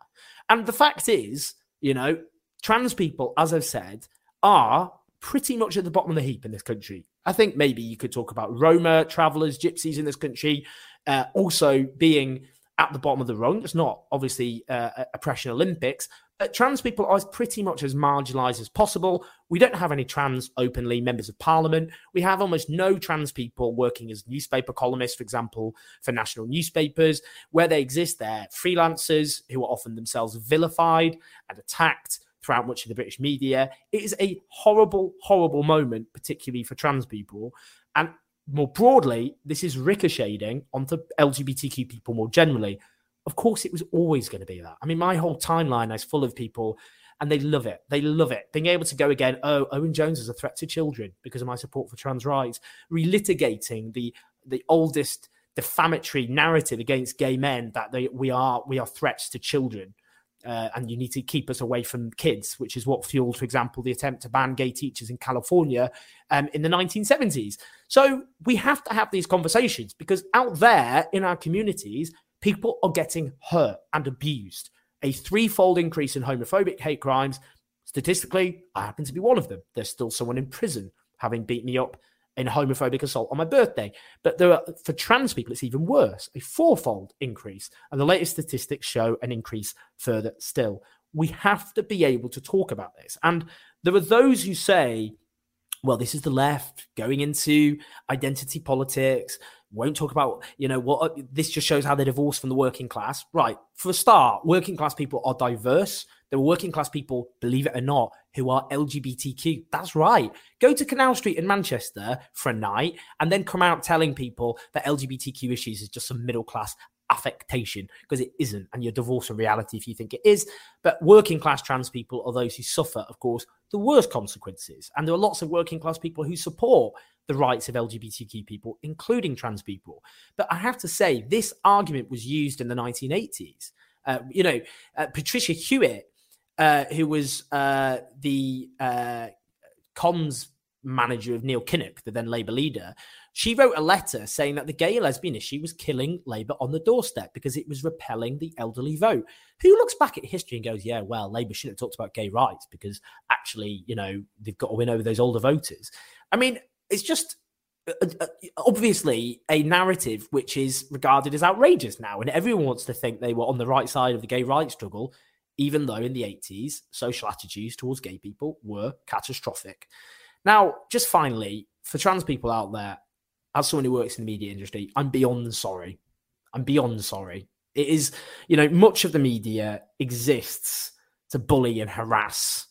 And the fact is, you know, trans people, as I've said, are pretty much at the bottom of the heap in this country. I think maybe you could talk about Roma, travelers, gypsies in this country, uh, also being at the bottom of the rung. It's not obviously uh, oppression Olympics, but trans people are pretty much as marginalized as possible. We don't have any trans openly members of parliament. We have almost no trans people working as newspaper columnists, for example, for national newspapers. Where they exist, they're freelancers who are often themselves vilified and attacked throughout much of the British media. It is a horrible, horrible moment, particularly for trans people. And more broadly, this is ricocheting onto LGBTQ people more generally. Of course, it was always going to be that. I mean, my whole timeline is full of people and they love it. They love it. Being able to go again, oh, Owen Jones is a threat to children because of my support for trans rights, relitigating the the oldest defamatory narrative against gay men that they, we are we are threats to children uh, and you need to keep us away from kids, which is what fueled, for example, the attempt to ban gay teachers in California um, in the 1970s. So we have to have these conversations because out there in our communities, people are getting hurt and abused. A threefold increase in homophobic hate crimes. Statistically, I happen to be one of them. There's still someone in prison having beat me up in homophobic assault on my birthday. But there are, for trans people, it's even worse, a fourfold increase. And the latest statistics show an increase further still. We have to be able to talk about this. And there are those who say, well, this is the left going into identity politics, won't talk about, you know, what this just shows how they're divorced from the working class. Right. For a start, working class people are diverse. There are working class people, believe it or not, who are LGBTQ. That's right. Go to Canal Street in Manchester for a night and then come out telling people that LGBTQ issues is just some middle class affectation because it isn't. And you're divorcing reality if you think it is. But working class trans people are those who suffer, of course, the worst consequences. And there are lots of working class people who support the rights of LGBTQ people, including trans people. But I have to say, this argument was used in the 1980s. Uh, you know, uh, Patricia Hewitt uh, who was uh, the uh, comms manager of Neil Kinnock, the then Labour leader, she wrote a letter saying that the gay lesbian issue was killing Labour on the doorstep because it was repelling the elderly vote. Who looks back at history and goes, yeah, well, Labour shouldn't have talked about gay rights because actually, you know, they've got to win over those older voters. I mean, it's just uh, uh, uh, obviously a narrative which is regarded as outrageous now, and everyone wants to think they were on the right side of the gay rights struggle, even though in the 80s, social attitudes towards gay people were catastrophic. Now, just finally, for trans people out there, as someone who works in the media industry, I'm beyond sorry. I'm beyond sorry. It is, you know, much of the media exists to bully and harass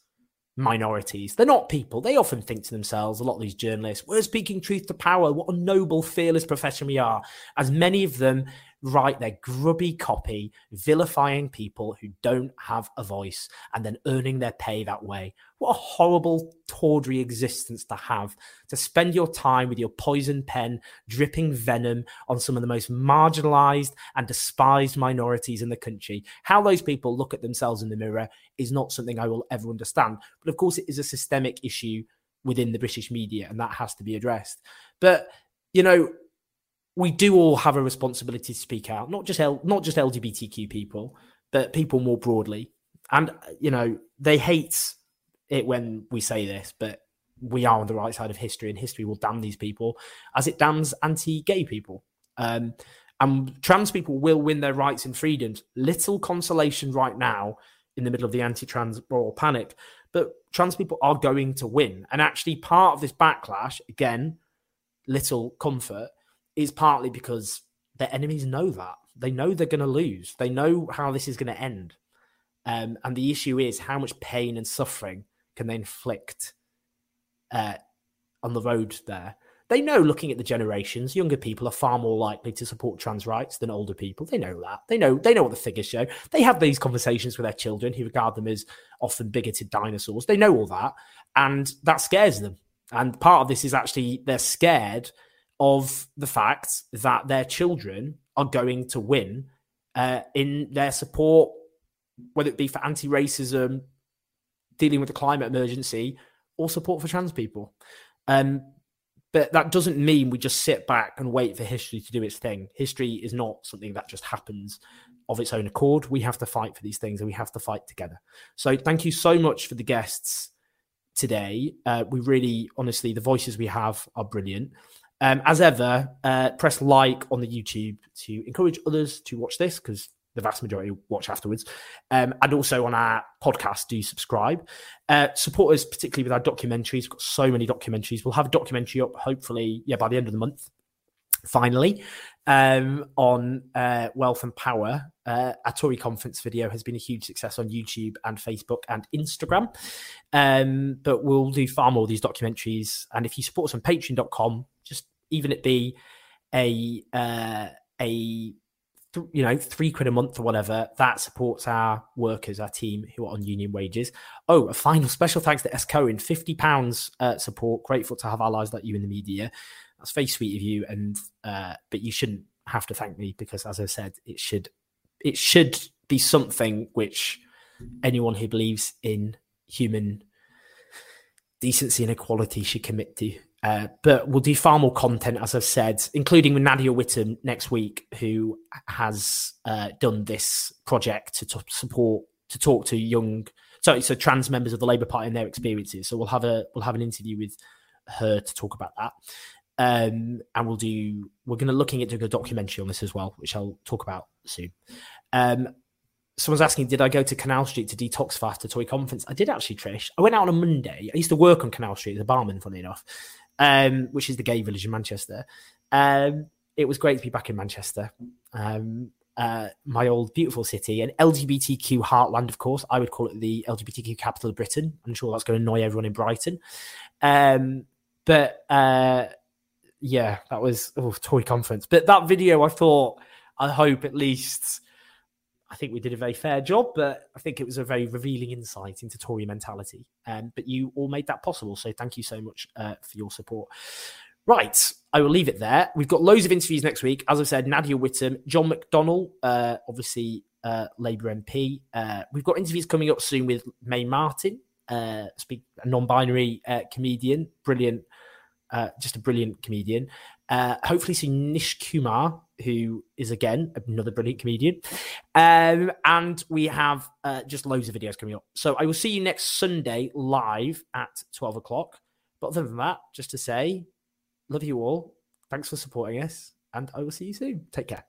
minorities. They're not people. They often think to themselves, a lot of these journalists, we're speaking truth to power. What a noble, fearless profession we are. As many of them write their grubby copy, vilifying people who don't have a voice and then earning their pay that way. What a horrible, tawdry existence to have to spend your time with your poison pen dripping venom on some of the most marginalized and despised minorities in the country. How those people look at themselves in the mirror is not something I will ever understand. But of course, it is a systemic issue within the British media, and that has to be addressed. But you know, we do all have a responsibility to speak out, not just L, not just LGBTQ people, but people more broadly. And you know, they hate it when we say this, but we are on the right side of history, and history will damn these people as it damns anti-gay people. Um, and trans people will win their rights and freedoms. Little consolation right now in the middle of the anti-trans moral panic, but trans people are going to win. And actually, part of this backlash, again, little comfort, is partly because their enemies know that. They know they're going to lose. They know how this is going to end. Um, and the issue is how much pain and suffering can they inflict uh, on the road there. They know, looking at the generations, younger people are far more likely to support trans rights than older people. They know that. They know. They know what the figures show. They have these conversations with their children, who regard them as often bigoted dinosaurs. They know all that, and that scares them. And part of this is actually they're scared of the fact that their children are going to win uh, in their support, whether it be for anti racism, dealing with the climate emergency, or support for trans people. Um, but that doesn't mean we just sit back and wait for history to do its thing. History is not something that just happens of its own accord. We have to fight for these things and we have to fight together. So, thank you so much for the guests today. Uh, we really, honestly, the voices we have are brilliant. Um, as ever, uh, press like on the YouTube to encourage others to watch this because the vast majority watch afterwards. Um, and also on our podcast, do subscribe. Uh, support us, particularly with our documentaries. We've got so many documentaries. We'll have a documentary up, hopefully, yeah, by the end of the month, finally, um, on uh, wealth and power. Uh, our Tory conference video has been a huge success on YouTube and Facebook and Instagram. Um, but we'll do far more of these documentaries. And if you support us on patreon.com, just even it be a uh, a th- you know three quid a month or whatever that supports our workers our team who are on union wages. Oh a final special thanks to s cohen. 50 pounds uh, support. Grateful to have allies like you in the media. That's very sweet of you and uh, but you shouldn't have to thank me because as i said it should it should be something which anyone who believes in human decency and equality should commit to uh, but we'll do far more content, as I've said, including with Nadia Whittome next week, who has uh, done this project to, to, support to talk to young, sorry, so trans members of the Labour Party and their experiences. So we'll have a we'll have an interview with her to talk about that, um, and we'll do we're going to looking at doing a documentary on this as well, which I'll talk about soon. Um, someone's asking, did I go to Canal Street to detoxify after Tory conference? I did actually, Trish. I went out on a Monday. I used to work on Canal Street as a barman, funny enough um, which is the gay village in Manchester. Um, it was great to be back in Manchester, um, uh, my old beautiful city, an LGBTQ heartland, of course. I would call it the LGBTQ capital of Britain. I'm sure that's going to annoy everyone in Brighton. Um, but uh, yeah, that was oh, Tory conference. But that video, I thought, I hope at least I think we did a very fair job, but I think it was a very revealing insight into Tory mentality. Um, but you all made that possible. So thank you so much uh, for your support. Right, I will leave it there. We've got loads of interviews next week. As I said, Nadia Whittome, John McDonnell, uh, obviously uh, Labour MP. Uh, we've got interviews coming up soon with Mae Martin, uh, speak a non-binary uh, comedian, brilliant, just a brilliant comedian. Uh, hopefully, see Nish Kumar, who is again another brilliant comedian. Um, and we have uh, just loads of videos coming up. So I will see you next Sunday live at 12 o'clock. But other than that, just to say, love you all. Thanks for supporting us. And I will see you soon. Take care.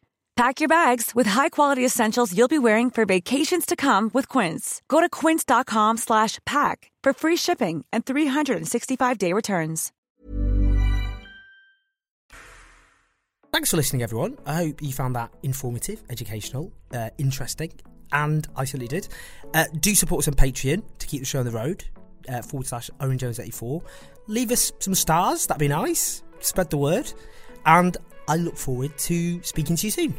Pack your bags with high-quality essentials you'll be wearing for vacations to come with Quince. Go to quince.com slash pack for free shipping and 365-day returns. Thanks for listening, everyone. I hope you found that informative, educational, uh, interesting, and I certainly did. Uh, do support us on Patreon to keep the show on the road. Uh, forward slash Owen Jones 84. Leave us some stars, that'd be nice. Spread the word. And I look forward to speaking to you soon.